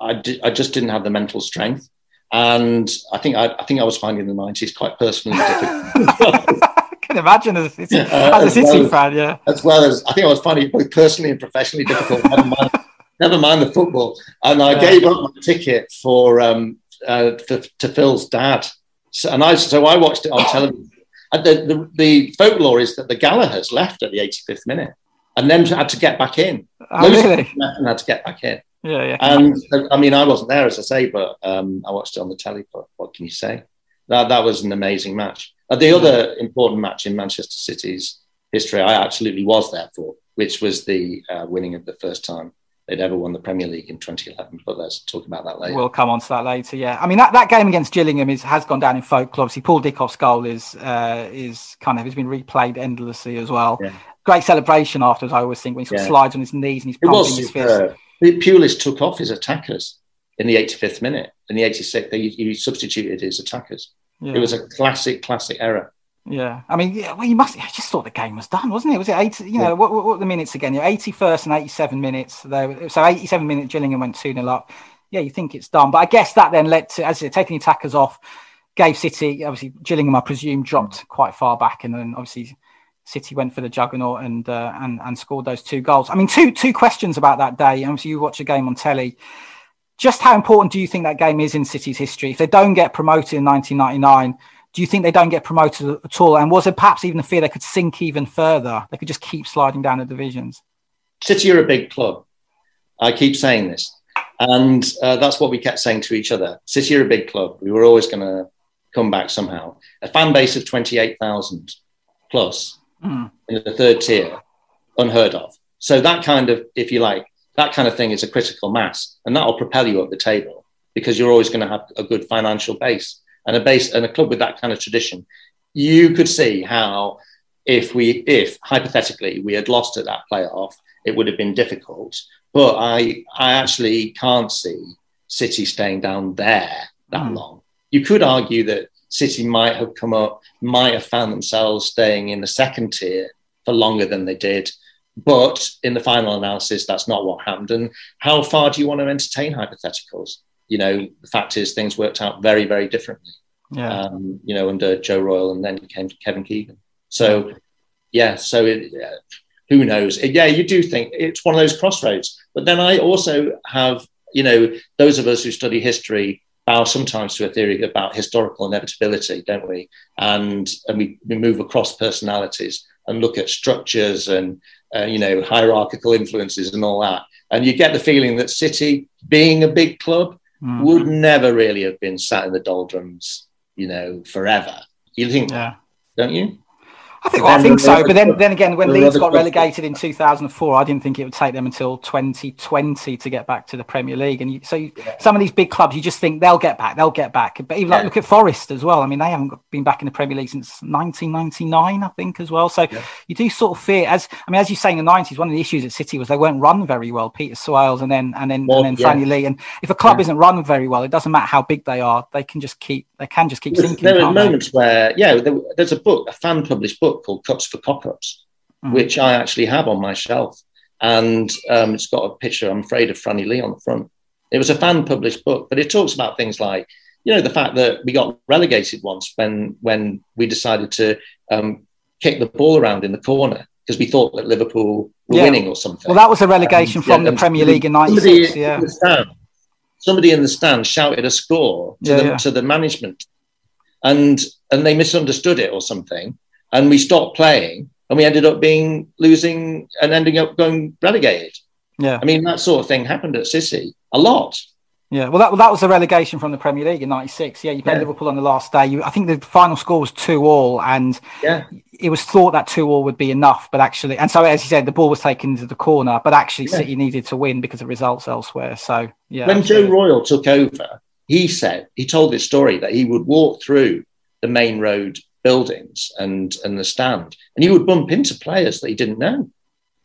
I, di- I just didn't have the mental strength, and I think I, I think I was finding the nineties quite personally difficult. I can imagine as a City, uh, as a City well fan, yeah. As well as I think I was finding it both personally and professionally difficult. never, mind, never mind the football, and I yeah. gave up my ticket for um, uh, for, to Phil's dad so, and I so I watched it on television. And the, the, the folklore is that the Gallaghers left at the 85th minute and then had to get back in. Oh, really? And had to get back in. Yeah, yeah. And I mean, I wasn't there, as I say, but um, I watched it on the telly. But what can you say? That that was an amazing match. Uh, the other important match in Manchester City's history, I absolutely was there for, which was the uh, winning of the first time they'd ever won the Premier League in 2011. But let's talk about that later. We'll come on to that later. Yeah, I mean that, that game against Gillingham is has gone down in folklore. Obviously, Paul Dickov's goal is uh, is kind of has been replayed endlessly as well. Yeah. Great celebration afterwards. I always think when he sort of yeah. slides on his knees and he's pumping his fist. Pulis took off his attackers in the 85th minute. In the 86th, they, he substituted his attackers. Yeah. It was a classic, classic error. Yeah, I mean, yeah, well, you must. I just thought the game was done, wasn't it? Was it eighty? You know, yeah. what, what, what the minutes again? Yeah, eighty-first and eighty-seven minutes. There, so eighty-seven minutes, Gillingham went two 0 up. Yeah, you think it's done, but I guess that then led to, as said, taking the attackers off, gave City obviously Gillingham, I presume, dropped quite far back, and then obviously City went for the juggernaut and uh, and and scored those two goals. I mean, two two questions about that day. Obviously, you watch a game on telly. Just how important do you think that game is in City's history? If they don't get promoted in 1999 do you think they don't get promoted at all? And was it perhaps even the fear they could sink even further? They could just keep sliding down the divisions. City are a big club. I keep saying this. And uh, that's what we kept saying to each other. City are a big club. We were always going to come back somehow. A fan base of 28,000 plus mm. in the third tier, unheard of. So that kind of, if you like, that kind of thing is a critical mass. And that'll propel you up the table because you're always going to have a good financial base and a base and a club with that kind of tradition, you could see how if we if hypothetically we had lost at that playoff, it would have been difficult. But I I actually can't see City staying down there that mm. long. You could argue that City might have come up, might have found themselves staying in the second tier for longer than they did. But in the final analysis, that's not what happened. And how far do you want to entertain hypotheticals? you know, the fact is things worked out very, very differently. Yeah. Um, you know, under Joe Royle, and then came to Kevin Keegan. So, yeah, so it, who knows? Yeah, you do think it's one of those crossroads. But then I also have, you know, those of us who study history bow sometimes to a theory about historical inevitability, don't we? And and we, we move across personalities and look at structures and uh, you know hierarchical influences and all that. And you get the feeling that City, being a big club, mm. would never really have been sat in the doldrums, you know, forever. You think, yeah. don't you? I think, well, I think so. But then, then again, when Leeds got relegated in 2004, I didn't think it would take them until 2020 to get back to the Premier League. And you, so you, yeah. some of these big clubs, you just think they'll get back, they'll get back. But even yeah. like look at Forest as well. I mean, they haven't been back in the Premier League since 1999, I think, as well. So yeah. you do sort of fear, as I mean, as you say in the 90s, one of the issues at City was they weren't run very well. Peter Swales and then and then well, and then Franny Lee. And if a club isn't run very well, it doesn't matter how big they are, they can just keep they can just keep sinking. There are moments they? where, yeah, there, there's a book, a fan published book called Cups for cock ups, mm. which I actually have on my shelf. And um, it's got a picture, I'm afraid, of Franny Lee on the front. It was a fan published book, but it talks about things like, you know, the fact that we got relegated once when when we decided to um, kick the ball around in the corner because we thought that Liverpool were yeah. winning or something. Well, that was a relegation um, from yeah, the Premier League in '96. Yeah. In stand, somebody in the stand shouted a score to, yeah, the, to the management, and and they misunderstood it or something and we stopped playing and we ended up being losing and ending up going relegated. Yeah. I mean, that sort of thing happened at City a lot. Yeah, well, that, that was a relegation from the Premier League in '96. Yeah, you played yeah. Liverpool on the last day. You, I think the final score was two all, and yeah. it was thought that two all would be enough, but actually, and so as you said, the ball was taken into the corner, but actually, yeah. City needed to win because of results elsewhere. So, yeah. When Joe Royle took over, he said he told this story that he would walk through the Maine Road buildings and and the stand, and he would bump into players that he didn't know.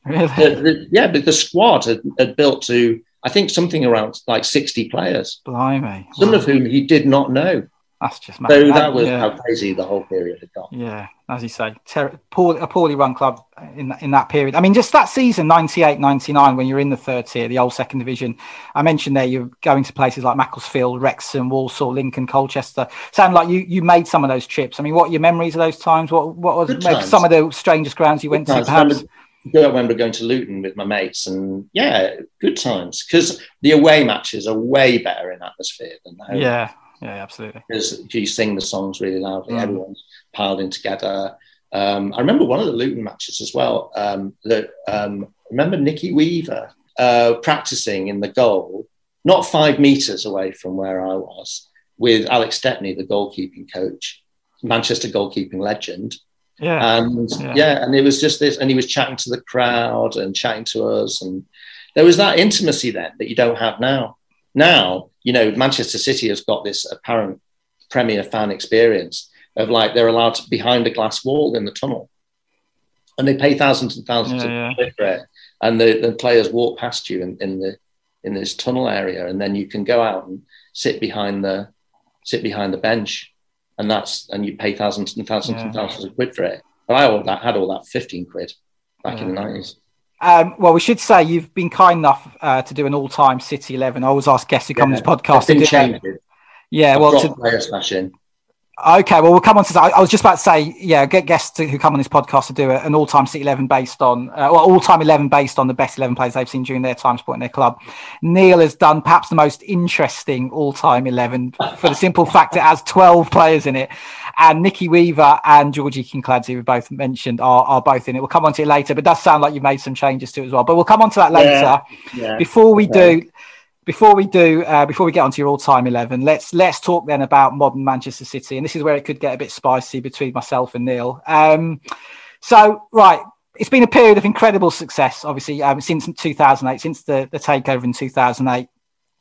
Really? The, the, yeah, but the squad had, had, built to I think something around like sixty players. Blimey! Some wow. of whom he did not know. That's just mad. so. That was yeah. how crazy the whole period had gone. Yeah, as you say, ter- poor, a poorly run club in in that period. I mean, just that season, 98, 99, when you're in the third tier, the old second division. I mentioned there you're going to places like Macclesfield, Wrexham, Walsall, Lincoln, Colchester. Sound like you you made some of those trips. I mean, what are your memories of those times? What what was some of the strangest grounds you went good to? Perhaps. I remember going to Luton with my mates, and yeah, good times because the away matches are way better in atmosphere than home. Yeah, yeah, absolutely. Because you sing the songs really loudly, mm. everyone's piled in together. Um, I remember one of the Luton matches as well. Um, that um, remember Nicky Weaver uh, practicing in the goal, not five meters away from where I was, with Alex Stepney, the goalkeeping coach, Manchester goalkeeping legend. Yeah. And yeah. yeah, and it was just this, and he was chatting to the crowd and chatting to us, and there was that intimacy then that you don't have now. Now, you know, Manchester City has got this apparent Premier fan experience of like they're allowed to behind a glass wall in the tunnel, and they pay thousands and thousands yeah, of yeah. for it, and the, the players walk past you in, in the in this tunnel area, and then you can go out and sit behind the sit behind the bench, and that's and you pay thousands and thousands yeah. and thousands of quid for it. But I all that had all that fifteen quid back in the nineties. Um, well, we should say you've been kind enough uh, to do an all-time City Eleven. I always ask guests who come yeah. on this podcast to do it. Yeah, I've well, to, player smash in. Okay, well, we'll come on to that. I was just about to say, yeah, get guests who come on this podcast to do an all-time City Eleven based on, uh, well, all-time Eleven based on the best Eleven players they've seen during their time supporting their club. Neil has done perhaps the most interesting all-time Eleven for the simple fact it has twelve players in it, and Nicky Weaver and Georgie Kinkladze, who we both mentioned, are, are both in it. We'll come on to it later, but it does sound like you've made some changes to it as well. But we'll come on to that later. Yeah, yeah, Before we do, before we do, uh, before we get onto your all-time eleven, let's let's talk then about modern Manchester City, and this is where it could get a bit spicy between myself and Neil. Um, so, right, it's been a period of incredible success, obviously, um, since 2008, since the, the takeover in 2008.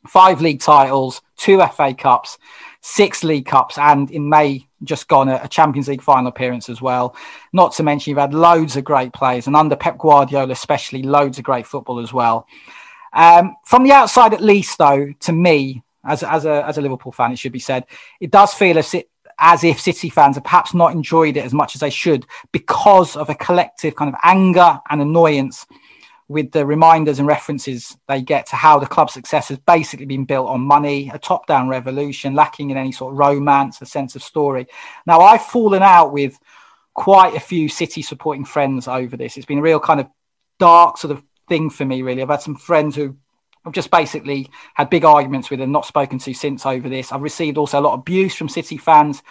Five league titles, two FA Cups, six League Cups, and in May just gone a, a, Champions League final appearance as well. Not to mention you've had loads of great players, and under Pep Guardiola especially, loads of great football as well. Um, from the outside, at least, though, to me, as, as, a, as a Liverpool fan, it should be said, it does feel as, it, as if City fans have perhaps not enjoyed it as much as they should because of a collective kind of anger and annoyance with the reminders and references they get to how the club's success has basically been built on money, a top down revolution, lacking in any sort of romance, a sense of story. Now, I've fallen out with quite a few City supporting friends over this. It's been a real kind of dark sort of thing for me, really. I've had some friends who I've just basically had big arguments with and not spoken to since over this. I've received also a lot of abuse from City fans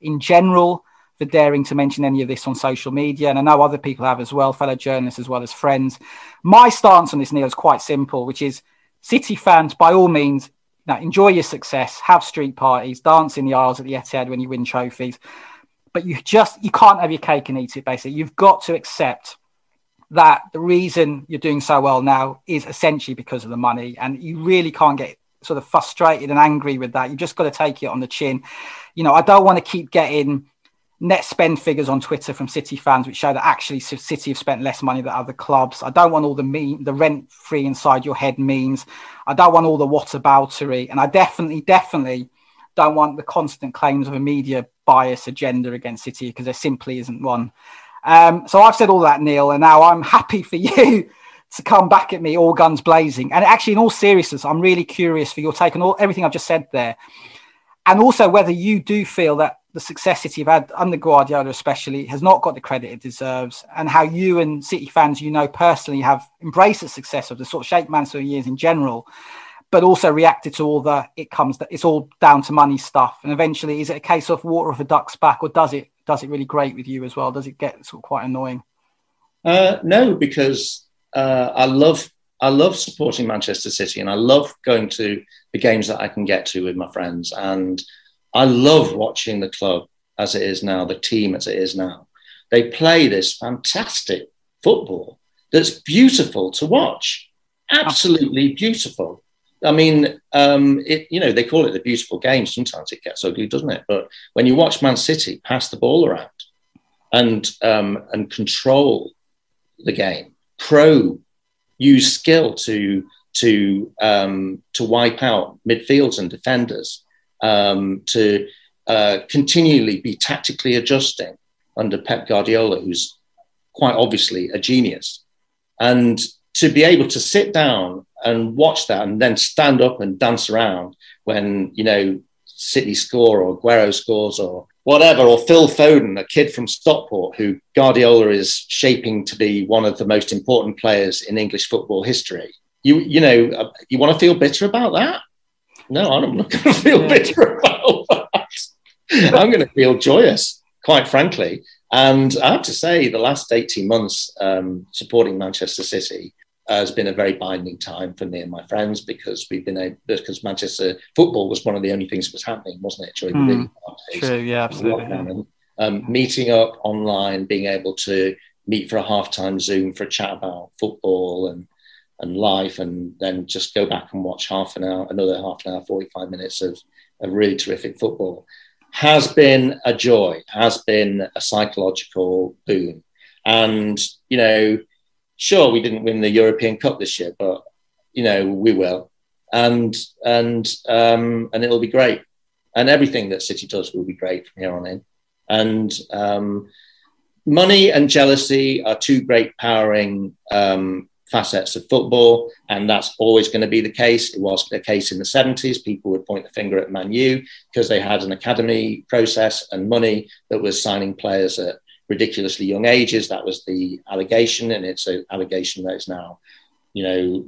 in general for daring to mention any of this on social media. And I know other people have as well, fellow journalists as well as friends. My stance on this, Neil, is quite simple, which is City fans, by all means, now enjoy your success, have street parties, dance in the aisles at the Etihad when you win trophies. But you just you can't have your cake and eat it, basically. You've got to accept that the reason you're doing so well now is essentially because of the money. And you really can't get sort of frustrated and angry with that. You've just got to take it on the chin. You know, I don't want to keep getting net spend figures on Twitter from City fans, which show that actually City have spent less money than other clubs. I don't want all the meme, the rent free inside your head memes. I don't want all the whataboutery. And I definitely, definitely don't want the constant claims of a media bias agenda against City because there simply isn't one. Um, so I've said all that, Neil, and now I'm happy for you to come back at me all guns blazing. And actually, in all seriousness, I'm really curious for your take on all everything I've just said there, and also whether you do feel that the success City have had under Guardiola, especially, has not got the credit it deserves, and how you and City fans, you know personally, have embraced the success of the sort of Sheikh Mansour years in general, but also reacted to all the it comes that it's all down to money stuff. And eventually, is it a case of water off a duck's back, or does it does it really grate with you as well? Does it get sort of quite annoying? Uh, no, because uh, I love I love supporting Manchester City, and I love going to the games that I can get to with my friends, and I love watching the club as it is now, the team as it is now. They play this fantastic football that's beautiful to watch, absolutely beautiful. I mean, um, it, you know, they call it the beautiful game. Sometimes it gets ugly, doesn't it? But when you watch Man City pass the ball around and um, and control the game, pro use skill to to um, to wipe out midfields and defenders, um, to uh, continually be tactically adjusting under Pep Guardiola, who's quite obviously a genius, and to be able to sit down and watch that and then stand up and dance around when, you know, City score or Aguero scores or whatever, or Phil Foden, a kid from Stockport who Guardiola is shaping to be one of the most important players in English football history. You, you know, uh, you want to feel bitter about that? No, I'm not going to feel bitter about that. I'm going to feel joyous, quite frankly. And I have to say, the last 18 months um, supporting Manchester City has been a very binding time for me and my friends because we've been able, because Manchester football was one of the only things that was happening, wasn't it, during mm, the hmm. True, yeah, absolutely. And, um, meeting up online, being able to meet for a half-time Zoom for a chat about football and and life, and then just go back and watch half an hour, another half an hour, forty-five minutes of, of really terrific football, has been a joy, has been a psychological boon, and you know sure, we didn't win the European Cup this year, but you know we will. and and um, and it'll be great. And everything that City does will be great from here on in. And um, money and jealousy are two great powering um, facets of football, and that's always going to be the case. It was the case in the 70s. People would point the finger at Man U because they had an academy process and money that was signing players at ridiculously young ages. That was the allegation, and it's an allegation that is now, you know,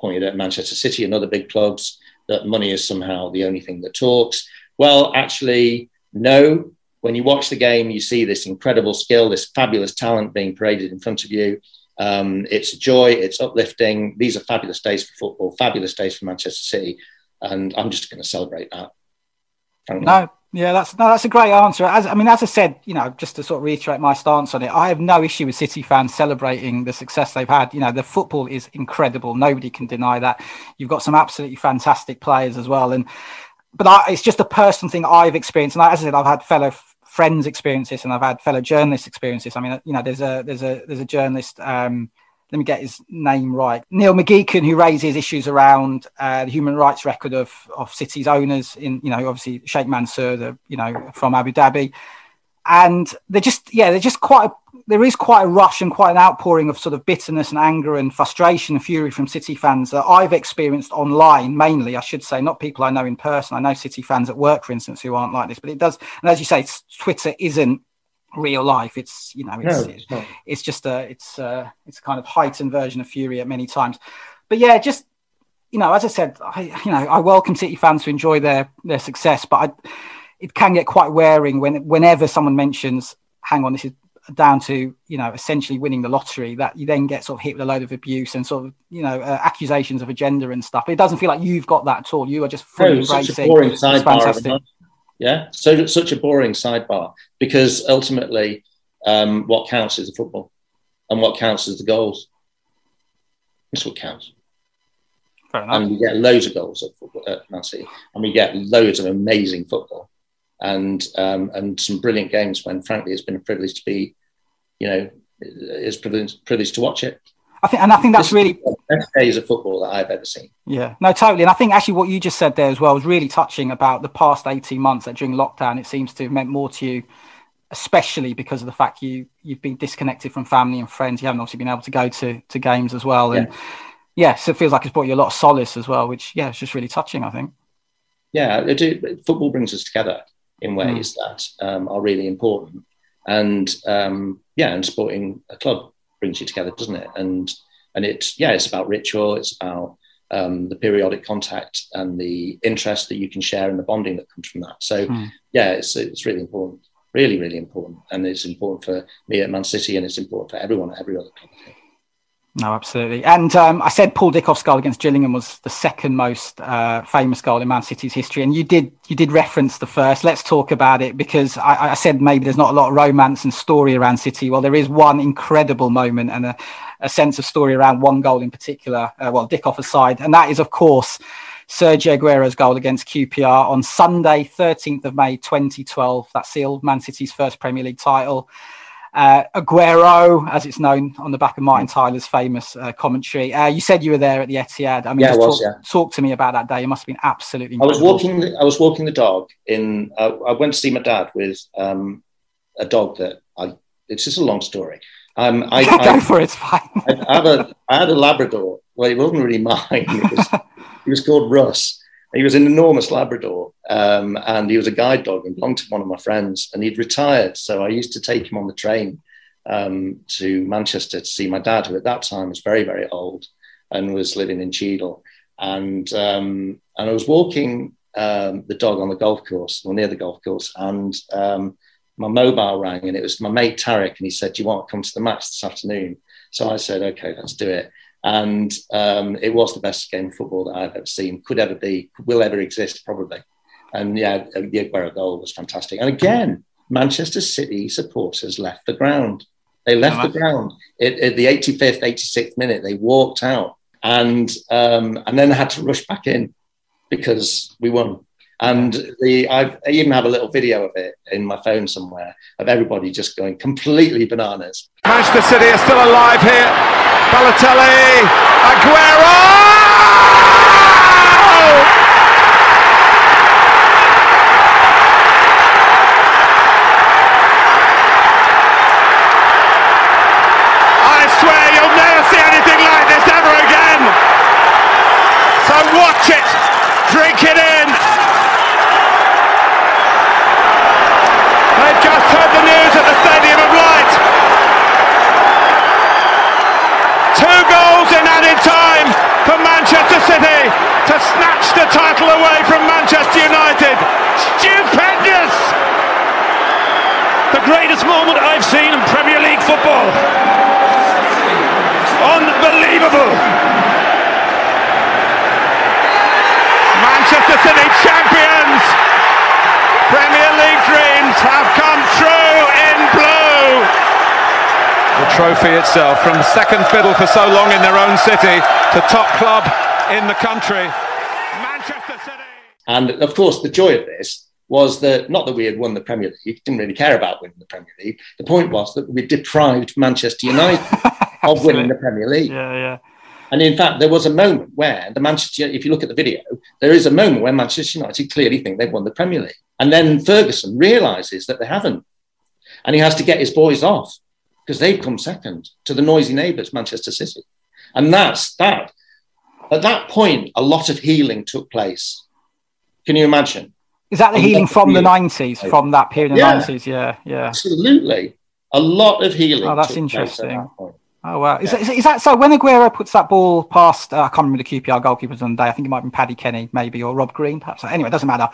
pointed at Manchester City and other big clubs that money is somehow the only thing that talks. Well, actually, no. When you watch the game, you see this incredible skill, this fabulous talent being paraded in front of you. Um, it's a joy, it's uplifting. These are fabulous days for football, fabulous days for Manchester City. And I'm just going to celebrate that. Frankly. No, yeah, that's no, that's a great answer. As I mean, as I said, you know, just to sort of reiterate my stance on it, I have no issue with City fans celebrating the success they've had. You know, the football is incredible; nobody can deny that. You've got some absolutely fantastic players as well, and but I, it's just a personal thing I've experienced. And as I said, I've had fellow friends experience this, and I've had fellow journalists experience this. I mean, you know, there's a there's a there's a journalist. Um, let me get his name right. Neil McGeechan, who raises issues around uh, the human rights record of of City's owners in, you know, obviously Sheikh Mansour, the, you know, from Abu Dhabi, and they're just, yeah, they're just quite. A, there is quite a rush and quite an outpouring of sort of bitterness and anger and frustration and fury from City fans that I've experienced online, mainly, I should say, not people I know in person. I know City fans at work, for instance, who aren't like this, but it does. And as you say, Twitter isn't real life. It's you know, it's no, it's, it's, just a it's a, it's a kind of heightened version of Fury at many times. But yeah, just you know, as I said, I you know I welcome City fans to enjoy their their success, but I, it can get quite wearing when whenever someone mentions, hang on, this is down to you know essentially winning the lottery that you then get sort of hit with a load of abuse and sort of you know uh, accusations of agenda and stuff. It doesn't feel like you've got that at all. You are just fully no, embracing. Boring sidebar yeah, so such a boring sidebar because ultimately, um, what counts is the football, and what counts is the goals. That's what counts. And we get loads of goals at, football, at Man City, and we get loads of amazing football, and um, and some brilliant games. When frankly, it's been a privilege to be, you know, it's privilege privilege to watch it. I think, and I think that's this really the best days of football that I've ever seen. Yeah, no, totally. And I think actually what you just said there as well was really touching about the past eighteen months that during lockdown it seems to have meant more to you, especially because of the fact you you've been disconnected from family and friends. You haven't obviously been able to go to to games as well, and yeah, yeah so it feels like it's brought you a lot of solace as well, which yeah, it's just really touching. I think. Yeah, it, football brings us together in ways mm. that um, are really important, and um, yeah, and supporting a club brings you together, doesn't it? And and it's yeah, it's about ritual. It's about um, the periodic contact and the interest that you can share and the bonding that comes from that. So mm. yeah, it's it's really important, really really important, and it's important for me at Man City, and it's important for everyone at every other club. No, absolutely. And um, I said Paul Dickov's goal against Gillingham was the second most uh, famous goal in Man City's history, and you did you did reference the first. Let's talk about it because I, I, said maybe there's not a lot of romance and story around City. Well, there is one incredible moment and a, a sense of story around one goal in particular. Uh, well, Dickov aside, and that is of course Sergio Aguero's goal against QPR on Sunday, 13th of May, 2012. That sealed Man City's first Premier League title uh, Aguero, as it's known on the back of Martin Tyler's famous uh, commentary. Uh, you said you were there at the Etihad. I mean, yeah, was, talk, yeah. talk, to me about that day. It must have been absolutely. Incredible. I was walking. The, I was walking the dog in. Uh, I went to see my dad with um, a dog that I. It's just a long story. Um, I, Go I, for it. It's fine. I, I, had a, I had a Labrador. Well, it wasn't really mine. It was, he was called Russ. He was an enormous Labrador, um, and he was a guide dog and belonged to one of my friends. And he'd retired, so I used to take him on the train um, to Manchester to see my dad, who at that time was very, very old and was living in Cheadle. And um, and I was walking um, the dog on the golf course, or near the golf course, and um, my mobile rang, and it was my mate Tarek, and he said, "Do you want to come to the match this afternoon?" So I said, "Okay, let's do it." and um, it was the best game of football that I've ever seen, could ever be, will ever exist, probably. And yeah, the Aguero goal was fantastic. And again, Manchester City supporters left the ground. They left oh, the ground at, at, the 85th, 86th minute. They walked out and um, and then had to rush back in because we won. And the I even have a little video of it in my phone somewhere of everybody just going completely bananas. Manchester City are still alive here. Balotelli, Aguero! watch it, drink it in. They've just heard the news at the Stadium of Light. Two goals in added time for Manchester City to snatch the title away from Manchester United. Stupendous! The greatest moment I've seen in Premier League football. Unbelievable! Manchester City champions! Premier League dreams have come true in blue! The trophy itself, from second fiddle for so long in their own city to top club in the country. Manchester City! And of course, the joy of this was that not that we had won the Premier League, didn't really care about winning the Premier League. The point was that we deprived Manchester United of winning the Premier League. Yeah, yeah. And in fact, there was a moment where the Manchester, if you look at the video, there is a moment where Manchester United clearly think they've won the Premier League. And then Ferguson realizes that they haven't. And he has to get his boys off because they've come second to the noisy neighbours, Manchester City. And that's that. At that point, a lot of healing took place. Can you imagine? Is that the A healing from the 90s, from that period of Yeah. the 90s? Yeah, yeah. Absolutely. A lot of healing. Oh, that's took place at interesting. that. Oh wow! Is, that, is, that so? When Aguero puts that ball past, uh, I can't remember the QPR goalkeepers on the day. I think it might have been Paddy Kenny, maybe, or Rob Green, perhaps. Anyway, it doesn't matter.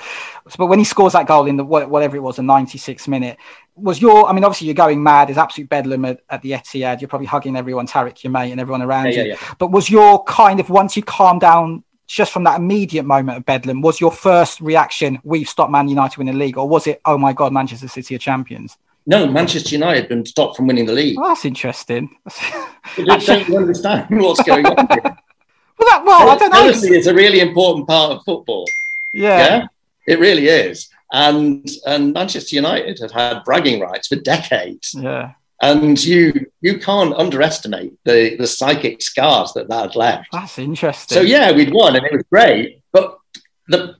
So, but when he scores that goal in the whatever it was, the 96th minute, was your? I mean, obviously you're going mad. There's absolute bedlam at, at the Etihad. You're probably hugging everyone, Tarek, your mate, and everyone around Yeah, you. yeah, yeah. But was your kind of once you calm down? Just from that immediate moment of bedlam, was your first reaction, we've stopped Man United winning the league? Or was it, oh my God, Manchester City are champions? No, Manchester United had been stopped from winning the league. That's interesting. I don't understand what's going on? here? Well, that, well, I don't know. Jealousy is a really important part of football. Yeah. Yeah, it really is. And and Manchester United have had bragging rights for decades, Yeah. and you you can't underestimate the the psychic scars that that had left. That's interesting. So yeah, we'd won, and it was great. But the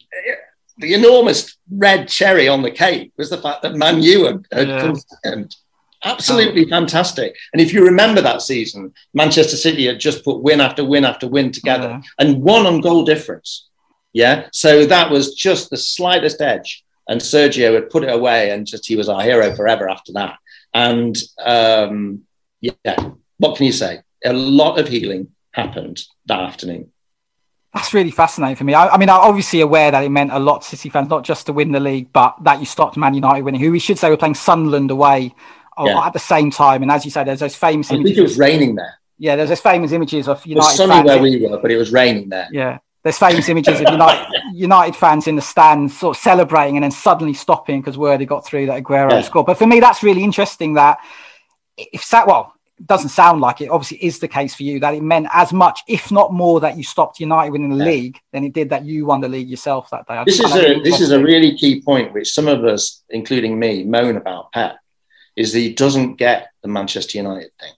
the enormous red cherry on the cake was the fact that Man U had, had Yeah. come second. Absolutely fantastic. And if you remember that season, Manchester City had just put win after win after win together Yeah. and won on goal difference. Yeah. So that was just the slightest edge. And Sergio had put it away and just he was our hero forever after that. And um, yeah, what can you say? A lot of healing happened that afternoon. That's really fascinating for me. I, I mean, I'm obviously aware that it meant a lot to City fans, not just to win the league, but that you stopped Man United winning, who we should say were playing Sunderland away uh, Yeah. at the same time. And as you say, there's those famous I think it was raining there. yeah, there's those famous images of It was United sunny fans. where we were, but it was raining there. yeah, there's famous images of United, United fans in the stands sort of celebrating and then suddenly stopping because word had got through that Aguero Yeah. scored. But for me, that's really interesting that if that, well, doesn't sound like it obviously is the case for you that it meant as much, if not more, that you stopped United winning the Yeah. league than it did that you won the league yourself that day. I This is a really this is a really key point, which some of us, including me, moan about Pep, is that he doesn't get the Manchester United thing.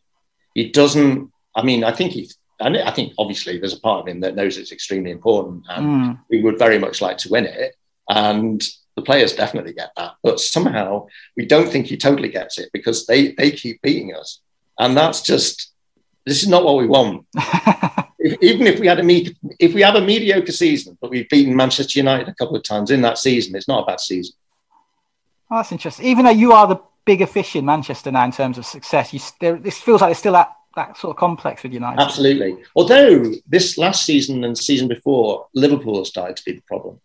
He doesn't. I mean, I think he. And I think obviously there's a part of him that knows it's extremely important, and Mm. we would very much like to win it. And the players definitely get that, but somehow we don't think he totally gets it because they they keep beating us, and that's just this is not what we want. if, even if we had a me- if we have a mediocre season, but we've beaten Manchester United a couple of times in that season, it's not a bad season. Oh, that's interesting. Even though you are the bigger fish in Manchester now in terms of success, you still this feels like there's still that that sort of complex with United. Absolutely. Although this last season and season before, Liverpool has started to be the problem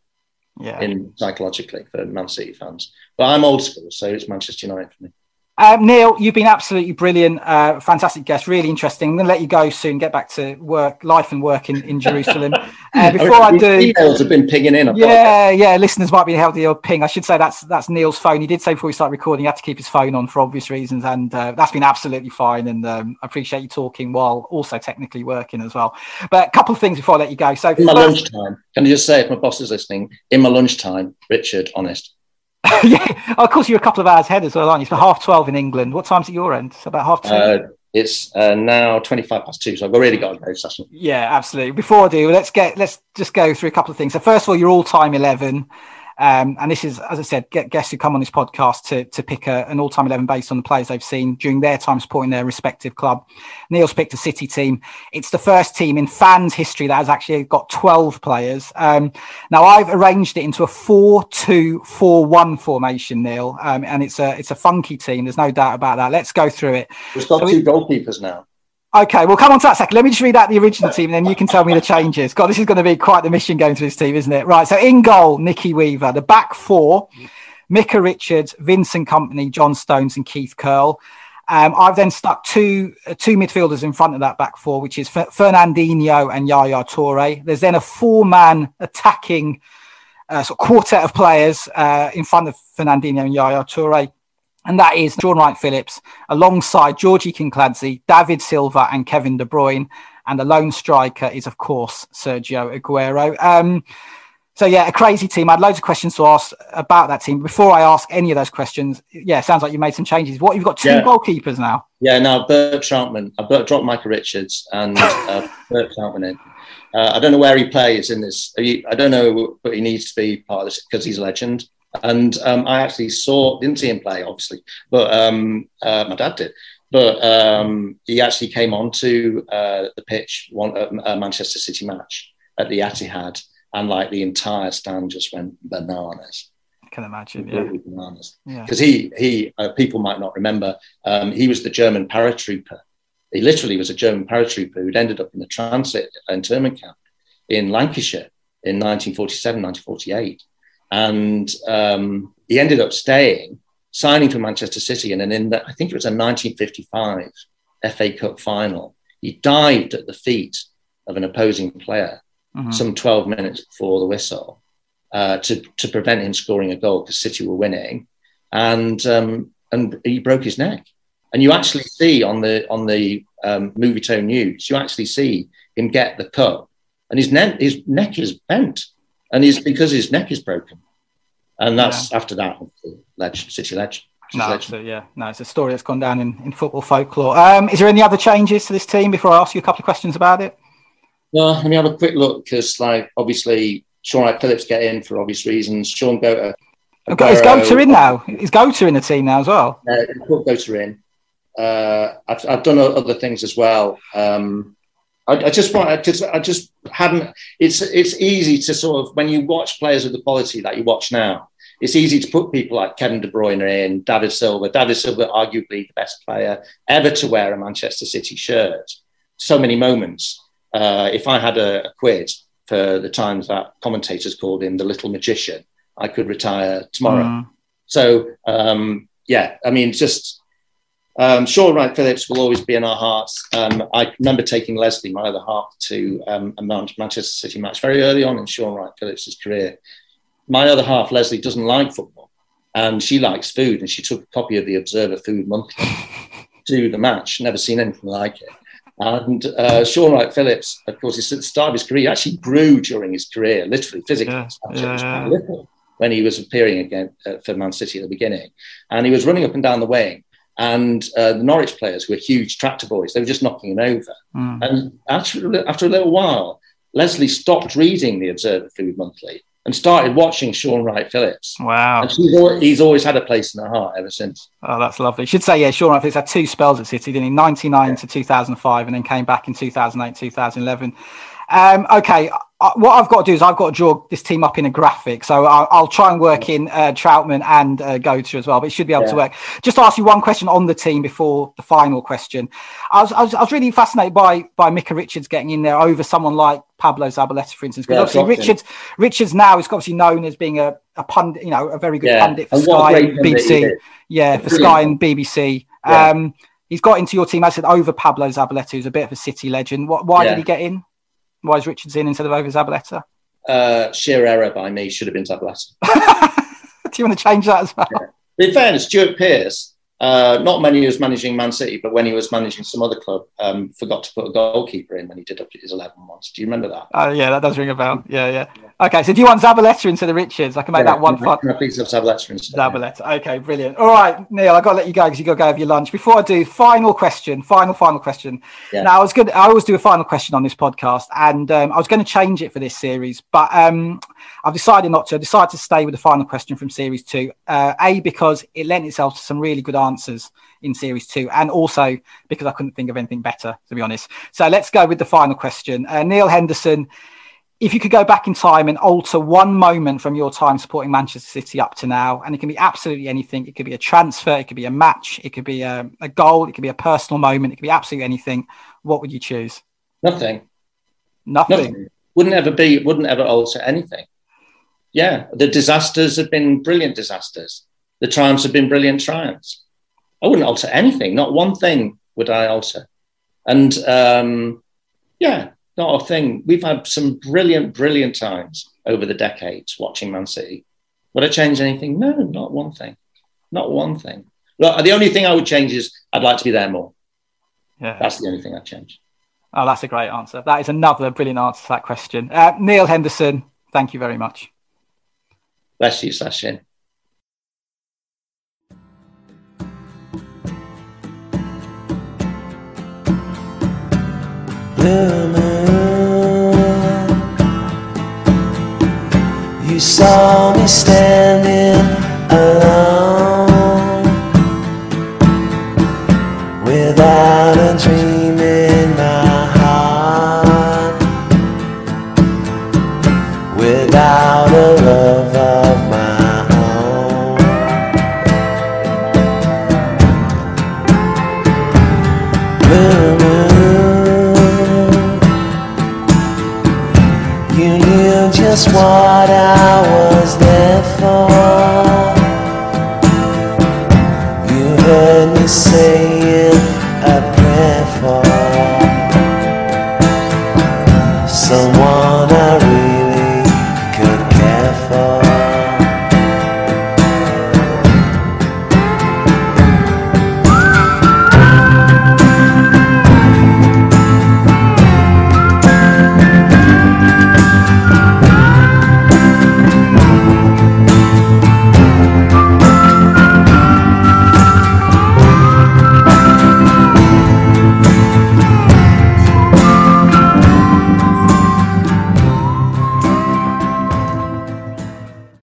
Yeah. in psychologically for Man City fans. But I'm old school, so it's Manchester United for me. Um, Neil, you've been absolutely brilliant, uh, fantastic guest, really interesting. I'm going to let you go soon, get back to work, life and work in, in Jerusalem. Uh, before I mean, do, emails have been pinging in. Yeah, yeah, listeners might be held the old ping. I should say that's that's Neil's phone. He did say before we start recording, he had to keep his phone on for obvious reasons, and uh, that's been absolutely fine. And um, I appreciate you talking while also technically working as well. But a couple of things before I let you go. So, in my first- lunchtime, can I just say, if my boss is listening, in my lunchtime, Richard, honest. yeah, of course, you're a couple of hours ahead as well, aren't you? It's about half twelve in England. What time's at your end? It's about half two. Uh, it's uh, now 25 past two, so I've already got to go, Sasha. Yeah, absolutely. Before I do, let's get let's just go through a couple of things. So first of all, your all-time eleven. Um, and this is, as I said, get guests who come on this podcast to, to pick a, an all time 11 based on the players they've seen during their time supporting their respective club. Neil's picked a City team. It's the first team in fans' history that has actually got 12 players. Um, now, I've arranged it into a 4 2 4 1 formation, Neil, um, and it's a, it's a funky team. There's no doubt about that. Let's go through it. We've got so two goalkeepers now. Okay, we'll come on to that second. Let me just read out the original team and then you can tell me the changes. God, this is going to be quite the mission going through this team, isn't it? Right, so in goal, Nicky Weaver. The back four, Micah Richards, Vincent Kompany, John Stones and Keith Curle. Um, I've then stuck two uh, two midfielders in front of that back four, which is F- Fernandinho and Yaya Toure. There's then a four-man attacking uh, sort of quartet of players uh, in front of Fernandinho and Yaya Toure and that is Shaun Wright-Phillips alongside Georgie Kinkladze, David Silva, and Kevin De Bruyne. And the lone striker is, of course, Sergio Aguero. Um, so yeah, a crazy team. I had loads of questions to ask about that team. Before I ask any of those questions, yeah, sounds like you made some changes. What you've got two yeah. goalkeepers now? Yeah, now Bert Trautmann. I dropped Michael Richards and uh, Bert Trautmann in. Uh, I don't know where he plays in this. I don't know, but he needs to be part of this because he's a legend. And um, I actually saw, didn't see him play, obviously, but um, uh, my dad did. But um, he actually came onto uh, the pitch, one uh, a Manchester City match at the Etihad, and like the entire stand just went bananas. I can imagine, yeah. Bananas. Because yeah. he, he uh, people might not remember, um, he was the German paratrooper. He literally was a German paratrooper who'd ended up in the transit internment camp in Lancashire in 1947, 1948 and um, he ended up staying, signing for Manchester City, and then in the, I think it was a 1955 FA Cup final, he dived at the feet of an opposing player mm-hmm. some 12 minutes before the whistle uh, to to prevent him scoring a goal because City were winning, and um, and he broke his neck. And you actually see on the on the um, Movietone news, you actually see him get the cup, and his neck his neck is bent and he's because his neck is broken, and that's yeah. after that legend, City legend. No, legend. yeah, no, it's a story that's gone down in, in football folklore. Um, is there any other changes to this team before I ask you a couple of questions about it? Well, let me have a quick look because, like, obviously, Shaun Wright-Phillips get in for obvious reasons. Shaun Goater. Is Goater in now? Is Goater in the team now as well? Uh, put Goater in. Uh, I've, I've done other things as well. Um, I, I just want because I just hadn't. It's it's easy to sort of when you watch players of the quality that you watch now. It's easy to put people like Kevin De Bruyne in, David Silva. David Silva, arguably the best player ever to wear a Manchester City shirt. So many moments. Uh, if I had a, a quiz for the times that commentators called him the little magician, I could retire tomorrow. Mm. So um, yeah, I mean, just um, Shaun Wright-Phillips will always be in our hearts. Um, I remember taking Leslie, my other half, to um, a Manchester City match very early on in Shaun Wright-Phillips' career. My other half, Leslie, doesn't like football and she likes food, and she took a copy of the Observer Food Monthly to the match. Never seen anything like it. And uh, Shaun Wright-Phillips, of course, at the start of his career, he actually grew during his career, literally, physically. Yeah, yeah. when he was appearing again uh, for Man City at the beginning. And he was running up and down the wing and uh, the Norwich players were huge tractor boys. They were just knocking him over. Mm. And after, after a little while, Leslie stopped reading the Observer Food Monthly and started watching Shaun Wright-Phillips. Wow. And always, he's always had a place in her heart ever since. Oh, that's lovely. You should say, yeah, Shaun Wright-Phillips had two spells at City, didn't he? 99 yeah. to 2005 and then came back in 2008, 2011. Um, okay, uh, what I've got to do is I've got to draw this team up in a graphic. So I'll, I'll try and work in uh, Trautmann and uh, Goater as well, but it should be able yeah. to work. Just to ask you one question on the team before the final question. I was, I was, I was really fascinated by by Micah Richards getting in there over someone like Pablo Zabaleta, for instance, because yeah, obviously Richards Richards now is obviously known as being a, a pundit, you know, a very good yeah. pundit for and Sky and BBC. Yeah, for Sky and BBC. Um, he's got into your team, as I said, over Pablo Zabaleta, who's a bit of a City legend. What, why did he get in? Why is Richards in instead of over Zabaleta? Uh, sheer error by me. Should have been Zabaleta. Do you want to change that as well? Yeah. In fairness, Stuart Pearce, uh, not when he was managing Man City, but when he was managing some other club, um, forgot to put a goalkeeper in when he did up his 11 once. Do you remember that? Uh, yeah, that does ring a bell. Yeah, yeah. Okay, so do you want Zabaleta instead of Richards? I can make Yeah, that one fun. can I please have Zabaleta instead? Zabaleta. Okay, brilliant. All right, Neil, I've got to let you go because you've got to go have your lunch. Before I do, final question, final, final question. Yeah. Now, I was good. I always do a final question on this podcast, and um, I was going to change it for this series, but um, I've decided not to. I decided to stay with the final question from series two. Uh, a, because it lent itself to some really good answers in series two, and also because I couldn't think of anything better, to be honest. So let's go with the final question. Uh, Neil Henderson if you could go back in time and alter one moment from your time supporting Manchester City up to now, and it can be absolutely anything. It could be a transfer, it could be a match, it could be a, a goal, it could be a personal moment, it could be absolutely anything. What would you choose? Nothing. Nothing. Nothing. Wouldn't ever be. Wouldn't ever alter anything. Yeah, the disasters have been brilliant disasters. The triumphs have been brilliant triumphs. I wouldn't alter anything. Not one thing would I alter. And um, yeah, not a thing. We've had some brilliant, brilliant times over the decades watching Man City. Would I change anything? No, not one thing. Not one thing. Look, the only thing I would change is I'd like to be there more. Yeah. That's the only thing I'd change. Oh, that's a great answer. That is another brilliant answer to that question. Uh, Neil Henderson, thank you very much. Bless you, Sachin. Blue moon, you saw me standing alone